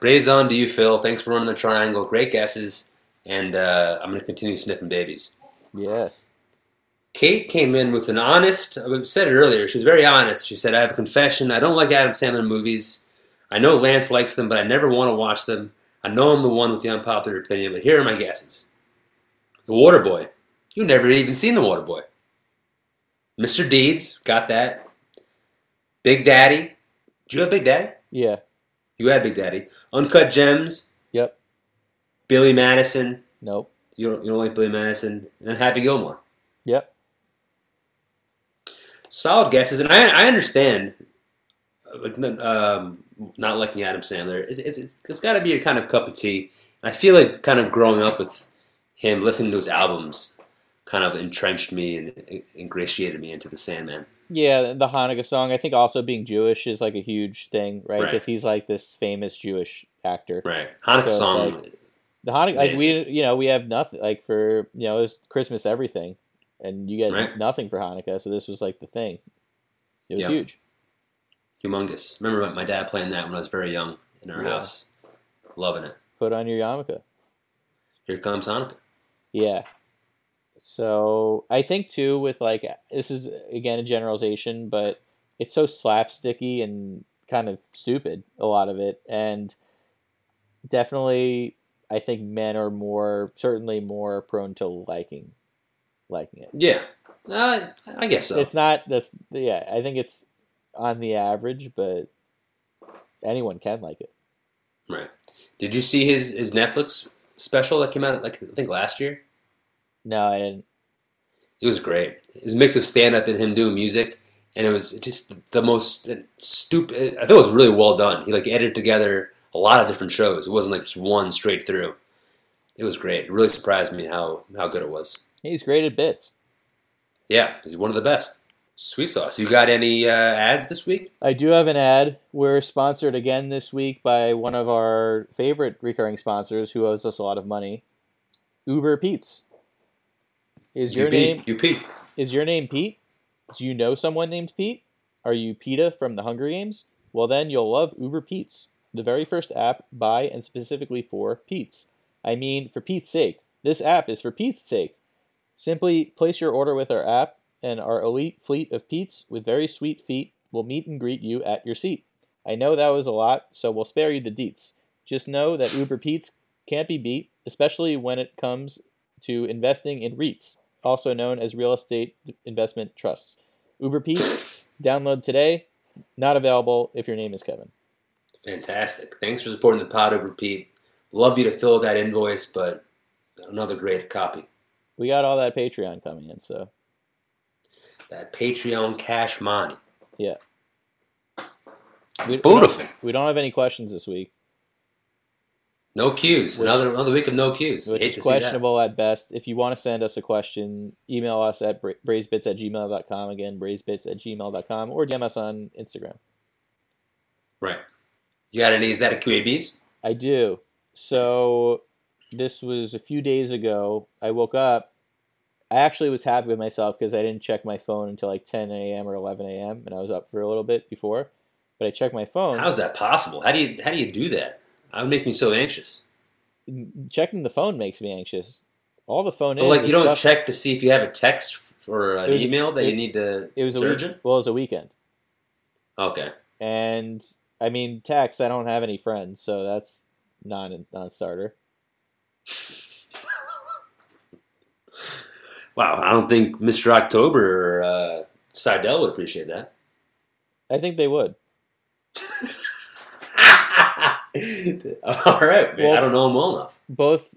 Braze on to you, Phil. Thanks for running the triangle. Great guesses, and uh, I'm going to continue sniffing babies. Yeah. Kate came in with an honest. I said it earlier. She was very honest. She said, "I have a confession. I don't like Adam Sandler movies. I know Lance likes them, but I never want to watch them. I know I'm the one with the unpopular opinion, but here are my guesses: The Waterboy. You never even seen The Waterboy. Mr. Deeds got that. Big Daddy. Did you have Big Daddy? Yeah. You had Big Daddy. Uncut Gems. Yep. Billy Madison. Nope. You don't, you don't like Billy Madison. And then Happy Gilmore. Yep. solid guesses, and I, I understand, um, not liking Adam Sandler. It's, it's, it's got to be a kind of cup of tea. I feel like kind of growing up with him, listening to his albums, kind of entrenched me and ingratiated me into the Sandman. Yeah, the Hanukkah song. I think also being Jewish is like a huge thing, right? Right. Because he's like this famous Jewish actor. Right, Hanukkah So song. The Hanukkah, like we, you know, we have nothing like for you know, it's Christmas everything, and you get Right. nothing for Hanukkah. So this was like the thing. It was Yeah. huge. humongous. Remember my dad playing that when I was very young in our Yeah. house, loving it. Put on your yarmulke. Here comes Hanukkah. Yeah. So I think too with like this is again a generalization, but it's so slapsticky and kind of stupid a lot of it, and definitely I think men are more certainly more prone to liking liking it. Yeah, uh, I guess so. It's not that's yeah I think it's on the average, but anyone can like it. right. Did you see his his Netflix special that came out like I think last year? No, I didn't. It was great. It was a mix of stand up and him doing music, and it was just the most stupid. I thought it was really well done. He like edited together a lot of different shows. It wasn't like just one straight through. It was great. It really surprised me how how good it was. He's great at bits. Yeah, he's one of the best. Sweet sauce. You got any uh, ads this week? I do have an ad. We're sponsored again this week by one of our favorite recurring sponsors who owes us a lot of money, Uber Pete's. Is your UP. name UP. is your name Pete? Do you know someone named Pete? Are you Peeta from the Hunger Games? Well, then you'll love Uber Pete's, the very first app by and specifically for Pete's. I mean, for Pete's sake. This app is for Pete's sake. Simply place your order with our app, and our elite fleet of Pete's with very sweet feet will meet and greet you at your seat. I know that was a lot, so we'll spare you the deets. Just know that Uber Pete's can't be beat, especially when it comes to investing in REITs, also known as real estate investment trusts. Uber Pete's, [LAUGHS] download today. Not available if your name is Kevin. Fantastic. Thanks for supporting the pod, Repeat. Love you to fill that invoice, but another great copy. We got all that Patreon coming in, so That Patreon cash money. we, Beautiful. We don't have any questions this week, No cues. Which- another another week of no cues. which Hate is to see that. questionable at best. If you want to send us a question, email us at bra- braisebits at gmail.com. Again, braisebits at gmail.com or DM us on Instagram. Right. You got any? Is that a QABs? I do. So this was a few days ago. I woke up. I actually was happy with myself because I didn't check my phone until like 10 a.m. or 11 a.m. and I was up for a little bit before. But I checked my phone. How's that possible? How do you how do you do that? That would make me so anxious. Checking the phone makes me anxious. All the phone But is like you don't stuff- check to see if you have a text or an was- email that it- you need to It was a surge week, well, it was a weekend, Okay. and I mean text. I don't have any friends, so that's non non starter. [LAUGHS] Wow, I don't think Mr. October or uh, Seidel would appreciate that. I think they would. [LAUGHS] [LAUGHS] All right, man. Well- I don't know him well enough. both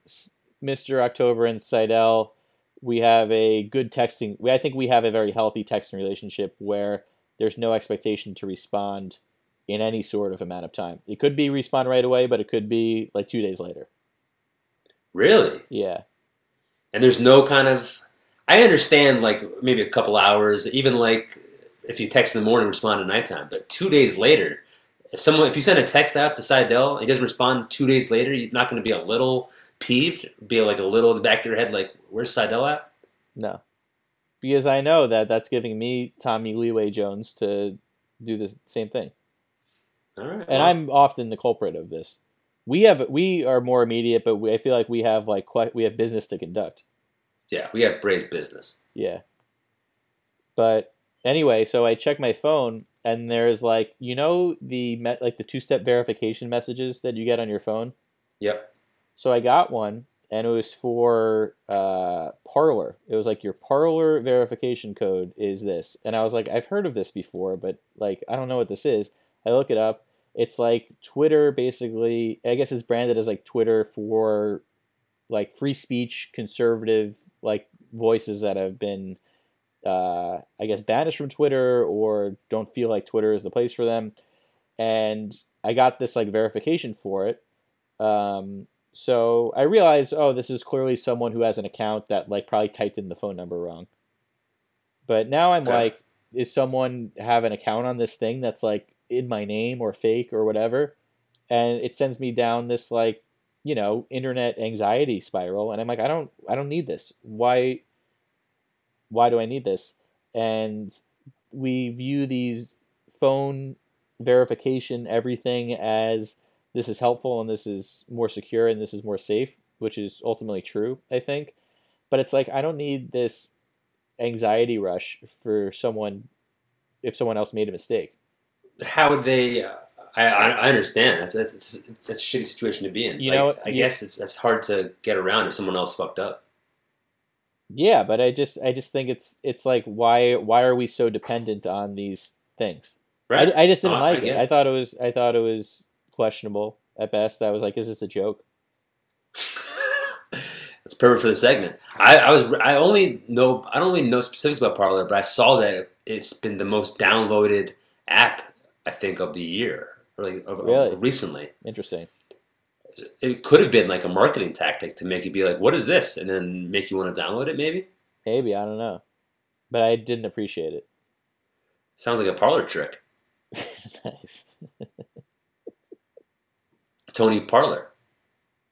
Mr. October and Seidel, we have a good texting. I think we have a very healthy texting relationship where there's no expectation to respond in any sort of amount of time. It could be respond right away, but it could be like two days later. Really? Yeah, And there's no kind of. I understand, like maybe a couple hours, even like if you text in the morning, respond at nighttime. But two days later, if someone, if you send a text out to Seidel, and he doesn't respond two days later, you're not going to be a little peeved, be like a little in the back of your head, like, "Where's Seidel at?" no, because I know that that's giving me Tommy Leeway Jones to do the same thing. All right. and well, I'm often the culprit of this. We have we are more immediate, but we, I feel like we have like we have business to conduct. yeah, we have braised business. Yeah. But anyway, so I check my phone, and there's like you know the me- like the two step verification messages that you get on your phone. Yep. So I got one, and it was for uh, Parler. It was like your Parler verification code is this, and I was like, I've heard of this before, but like I don't know what this is. I look it up. It's like Twitter, basically. I guess it's branded as like Twitter for like free speech, conservative like voices that have been, uh, I guess, banished from Twitter or don't feel like Twitter is the place for them. And I got this like verification for it. Um, so I realized, oh, this is clearly someone who has an account that like probably typed in the phone number wrong. But now I'm like, is someone have an account on this thing that's like in my name or fake or whatever? And it sends me down this like, you know, internet anxiety spiral. And I'm like, I don't, I don't need this. Why, why do I need this? And we view these phone verification everything as this is helpful and this is more secure and this is more safe, which is ultimately true, I think. But it's like I don't need this anxiety rush for someone if someone else made a mistake. How would they? Uh, I, I I understand. That's that's, that's, a shitty situation to be in. You know, I you- guess it's that's hard to get around if someone else fucked up. Yeah, but I just I just think it's it's like why why are we so dependent on these things? Right? I, I just didn't uh, I like it. I thought it was I thought it was questionable at best. I was like, is this a joke? [LAUGHS] That's perfect for the segment. I, I was I only know I don't really know specifics about Parler, but I saw that it's been the most downloaded app I think of the year, or like of, of- Really? recently. Interesting. It could have been like a marketing tactic to make you be like, "What is this?" and then make you want to download it. Maybe. Maybe I don't know, but I didn't appreciate it. Sounds like a parlor trick. [LAUGHS] nice, Tony Parlor.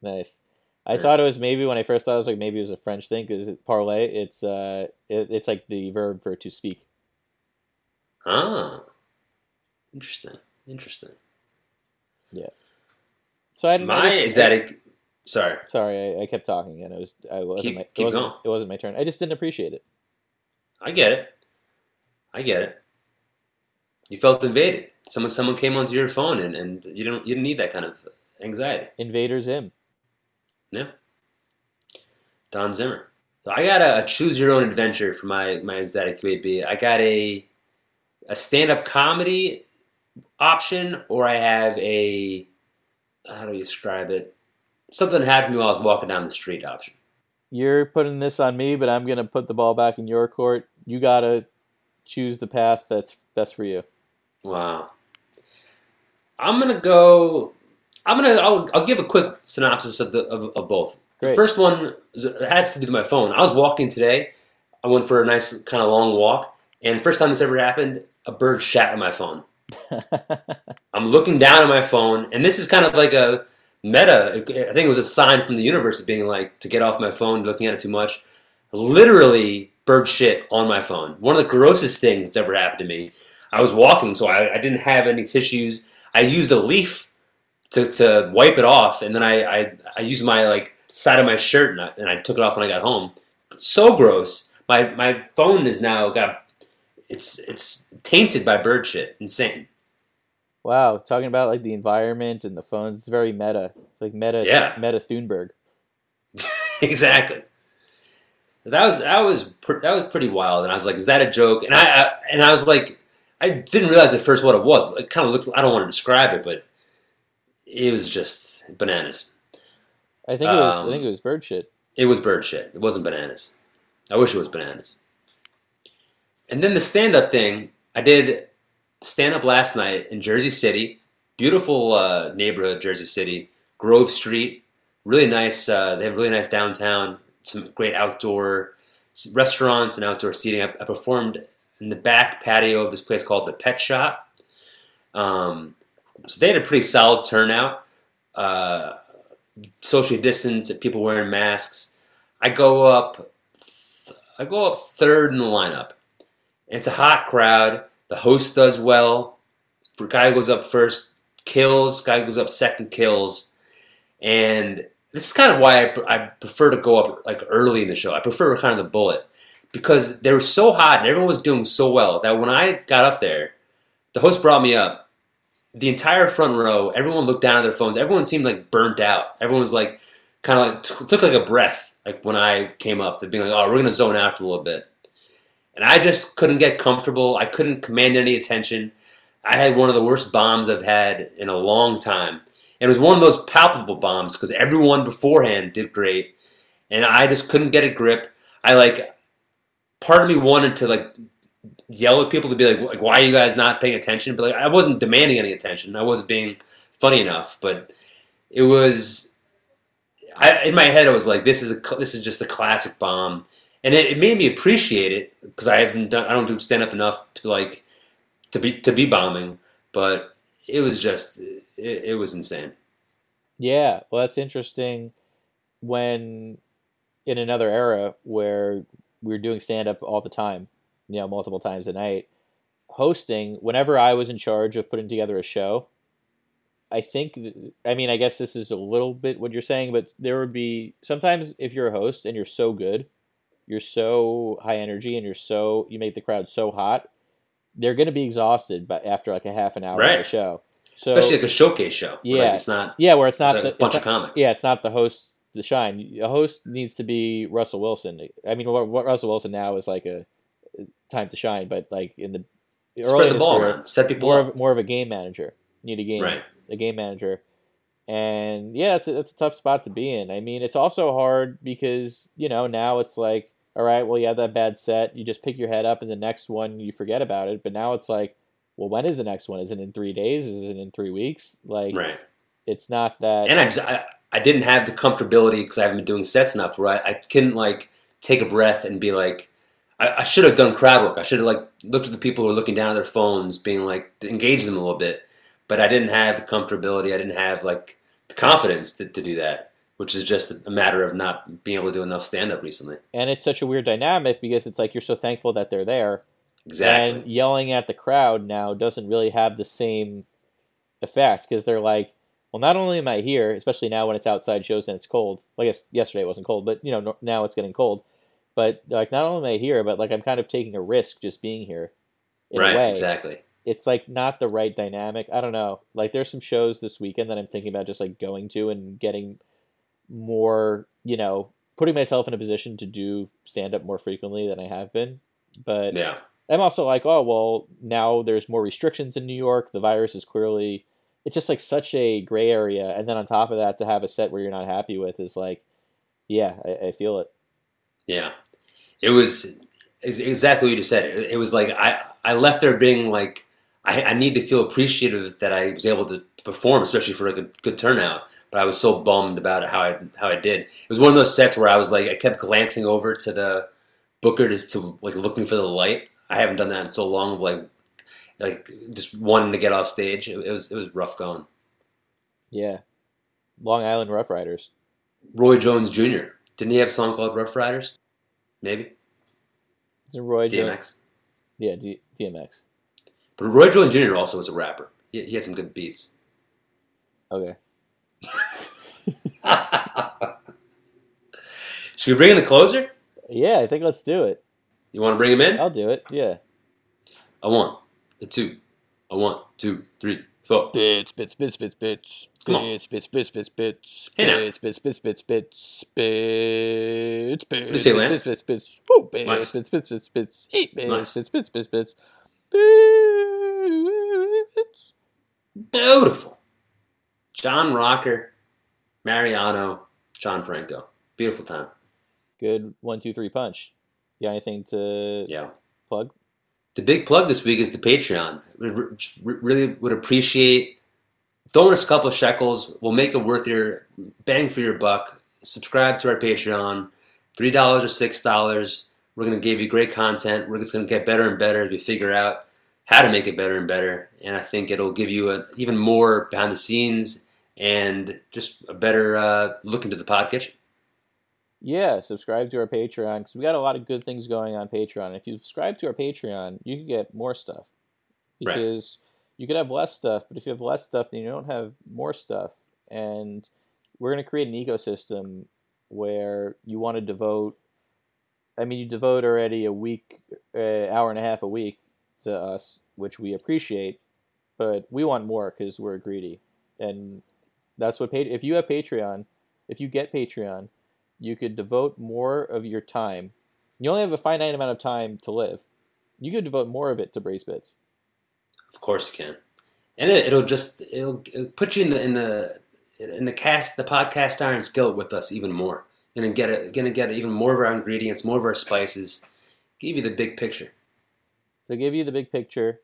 nice. I Yeah. thought it was maybe when I first thought it was like maybe it was a French thing because parlay. It's uh, it, it's like the verb for to speak. Ah, interesting. Interesting. So I didn't. I My just- is that it? Sorry. Sorry, I, I kept talking and it was I wasn't Keep- my, it wasn't going. it wasn't my turn. I just didn't appreciate it. I get it. I get it. You felt invaded. Someone someone came onto your phone and, and you don't you didn't need that kind of anxiety. Invaders him. Yeah. Don Zimmer. So I got a, a choose your own adventure for my my aesthetic baby. I got a a stand up comedy option, or I have a how do you describe it? Something happened while I was walking down the street option. You're putting this on me, but I'm gonna put the ball back in your court. You gotta choose the path that's best for you. Wow. I'm gonna go. I'm gonna. I'll, I'll give a quick synopsis of the of, of both. The Great. first one has to do with my phone. I was walking today. I went for a nice kind of long walk, and first time this ever happened, a bird shat on my phone. [LAUGHS] I'm looking down at my phone, and this is kind of like a meta. I think it was a sign from the universe of being like to get off my phone, looking at it too much. Literally, bird shit on my phone. One of the grossest things that's ever happened to me. I was walking, so I, I didn't have any tissues. I used a leaf to, to wipe it off, and then I, I, I used my like side of my shirt and I, and I took it off when I got home. So gross. My my phone is now got it's it's tainted by bird shit. Insane. wow, talking about like the environment and the phones. It's very meta. It's like meta. Yeah. Meta Thunberg. [LAUGHS] exactly. That was that was that was pretty wild, and I was like, "Is that a joke?" And I, I and I was like, I didn't realize at first what it was. It kind of looked. I don't want to describe it, but it was just bananas. I think it was. Um, I think it was bird shit. It was bird shit. It wasn't bananas. I wish it was bananas. And then the stand up thing, I did stand up last night in Jersey City. Beautiful uh, neighborhood, Jersey City. Grove Street. Really nice. Uh, they have really nice downtown. Some great outdoor restaurants and outdoor seating. I, I performed in the back patio of this place called the Pet Shop. Um, so they had a pretty solid turnout. Uh, socially distanced, people wearing masks. I go up, I go up third in the lineup. It's a hot crowd. The host does well. Guy goes up first, kills. Guy goes up second, kills. And this is kind of why I, I prefer to go up like early in the show. I prefer kind of the bullet because they were so hot and everyone was doing so well that when I got up there, the host brought me up. The entire front row, everyone looked down at their phones. Everyone seemed like burnt out. Everyone was like, kind of like took like a breath, like when I came up to being like, oh, we're gonna zone out for a little bit. And I just couldn't get comfortable. I couldn't command any attention. I had one of the worst bombs I've had in a long time. And it was one of those palpable bombs because everyone beforehand did great. And I just couldn't get a grip. I like, part of me wanted to like yell at people to be like, like why are you guys not paying attention? But like, I wasn't demanding any attention. I wasn't being funny enough. But it was, I, in my head, I was like, this is a, this is just a classic bomb and it, it made me appreciate it because I haven't done I don't do stand up enough to like to be to be bombing, but it was just it, it was insane. Yeah, well, that's interesting. When in another era where we were doing stand up all the time, you know, multiple times a night, hosting, whenever I was in charge of putting together a show, I think, I mean, I guess this is a little bit what you're saying, but there would be sometimes if you're a host and you're so good, you're so high energy and you're so, you make the crowd so hot, they're going to be exhausted But after like a half an hour of Right. the show. So, Especially like a showcase show. where, like, Yeah. it's not yeah, where it's not it's the, a bunch of not- comics. yeah, it's not the host the shine. A host needs to be Russell Wilson. I mean, what, what Russell Wilson now is like a uh, time to shine, but like in the early spread the ball career, set people more up. of more of a game manager. Need a game, Right. a game manager, and yeah, it's a, it's a tough spot to be in. I mean, it's also hard because you know now it's like, all right, well, you had that bad set, you just pick your head up, and the next one you forget about it. But now it's like, well, when is the next one? Is it in three days? Is it in three weeks? Like, Right. it's not that. And I just I, I didn't have the comfortability because I haven't been doing sets enough where I, I couldn't like take a breath and be like, I, I should have done crowd work. I should have like looked at the people who are looking down at their phones, being like engage them a little bit. But I didn't have the comfortability. I didn't have like the confidence to, to do that, which is just a matter of not being able to do enough stand up recently. And it's such a weird dynamic because it's like you're so thankful that they're there, Exactly. and yelling at the crowd now doesn't really have the same effect because they're like, well, not only am I here, especially now when it's outside shows and it's cold. Well, I guess yesterday it wasn't cold, but you know now it's getting cold. But like, not only am I here, but like I'm kind of taking a risk just being here. In right. a way, Exactly. it's like not the right dynamic. I don't know. Like there's some shows this weekend that I'm thinking about just like going to and getting more, you know, putting myself in a position to do stand up more frequently than I have been. But Yeah. I'm also like, oh well, now there's more restrictions in New York. The virus is clearly it's just like such a gray area. And then on top of that, to have a set where you're not happy with is like, yeah, I, I feel it. Yeah, it was exactly what you just said. It, it was like I I left there being like I, I need to feel appreciative that I was able to perform, especially for a good, good turnout. But I was so bummed about it how I how I did. It was one of those sets where I was like I kept glancing over to the booker just to like looking for the light. I haven't done that in so long. Of like like just wanting to get off stage. It, it was it was rough going. Yeah. Long Island Rough Riders. Roy Jones Jr. Didn't he have a song called Rough Riders? Maybe Is it Roy Jones? Yeah, D- DMX. But Roy Jones Jr. also was a rapper. He, he had some good beats. Okay. Should we bring in the closer? Yeah, I think let's do it. You want to bring him in? I'll do it. Yeah. A one, a two, a one, two, three, four. Bits, bits, bits, bits, bits. Come on. Bits, bits, bits, bits, bits. Hey now. Bits, bits, bits, bits, bits. Bits, bits, you say, bits, Lance? bits, bits, bits. Woo, bits, bits, bits, bits, bits. Bits, bits, bits, bits, it's beautiful. John Rocker, Mariano, John Franco. Beautiful time. Good one, two, three punch. You got anything to yeah. plug? The big plug this week is the Patreon. We really would appreciate throwing us a couple shekels. We'll make it worth your bang for your buck. Subscribe to our Patreon. $3 or $6 we're going to give you great content. We're just going to get better and better as we figure out how to make it better and better. And I think it'll give you an even more behind the scenes and just a better uh, look into the podcast. Yeah, subscribe to our Patreon because we got a lot of good things going on Patreon. If you subscribe to our Patreon, you can get more stuff because right. you could have less stuff, but if you have less stuff, then you don't have more stuff. And we're going to create an ecosystem where you want to devote I mean, you devote already a week, uh, hour and a half a week to us, which we appreciate, but we want more because we're greedy, and that's what. If you have Patreon, if you get Patreon, you could devote more of your time. You only have a finite amount of time to live. You could devote more of it to Braised Bits. Of course you can, and it, it'll just it'll, it'll put you in the in the in the cast the podcast iron skillet with us even more. Gonna get it, gonna get even more of our ingredients, more of our spices. Give you the big picture. It'll give you the big picture.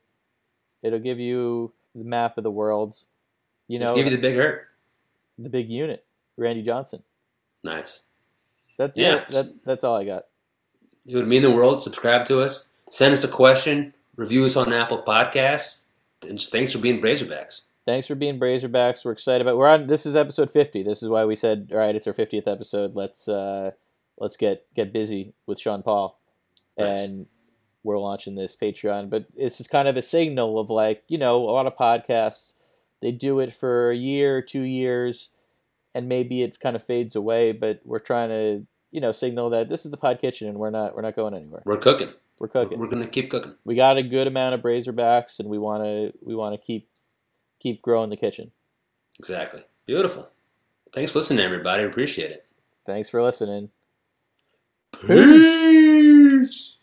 It'll give you the map of the world. You know, Give you the big hurt. the big unit, Randy Johnson. Nice. That's Yeah. it. That, that's all I got. It would mean the world. Subscribe to us. Send us a question. Review us on Apple Podcasts. And just thanks for being Razorbacks. Thanks for being Brazerbacks. We're excited about. We're on. This is episode fifty. This is why we said, all right, it's our fiftieth episode. Let's uh, let's get get busy with Sean Paul, Nice. and we're launching this Patreon. But it's just kind of a signal of like you know a lot of podcasts they do it for a year, two years, and maybe it kind of fades away. But we're trying to you know signal that this is the Pod Kitchen, and we're not we're not going anywhere. We're cooking. We're cooking. We're gonna keep cooking. we got a good amount of Brazerbacks, and we want to we want to keep keep growing the kitchen. Exactly. Beautiful. Thanks for listening, everybody. Appreciate it. Thanks for listening. Peace. Peace.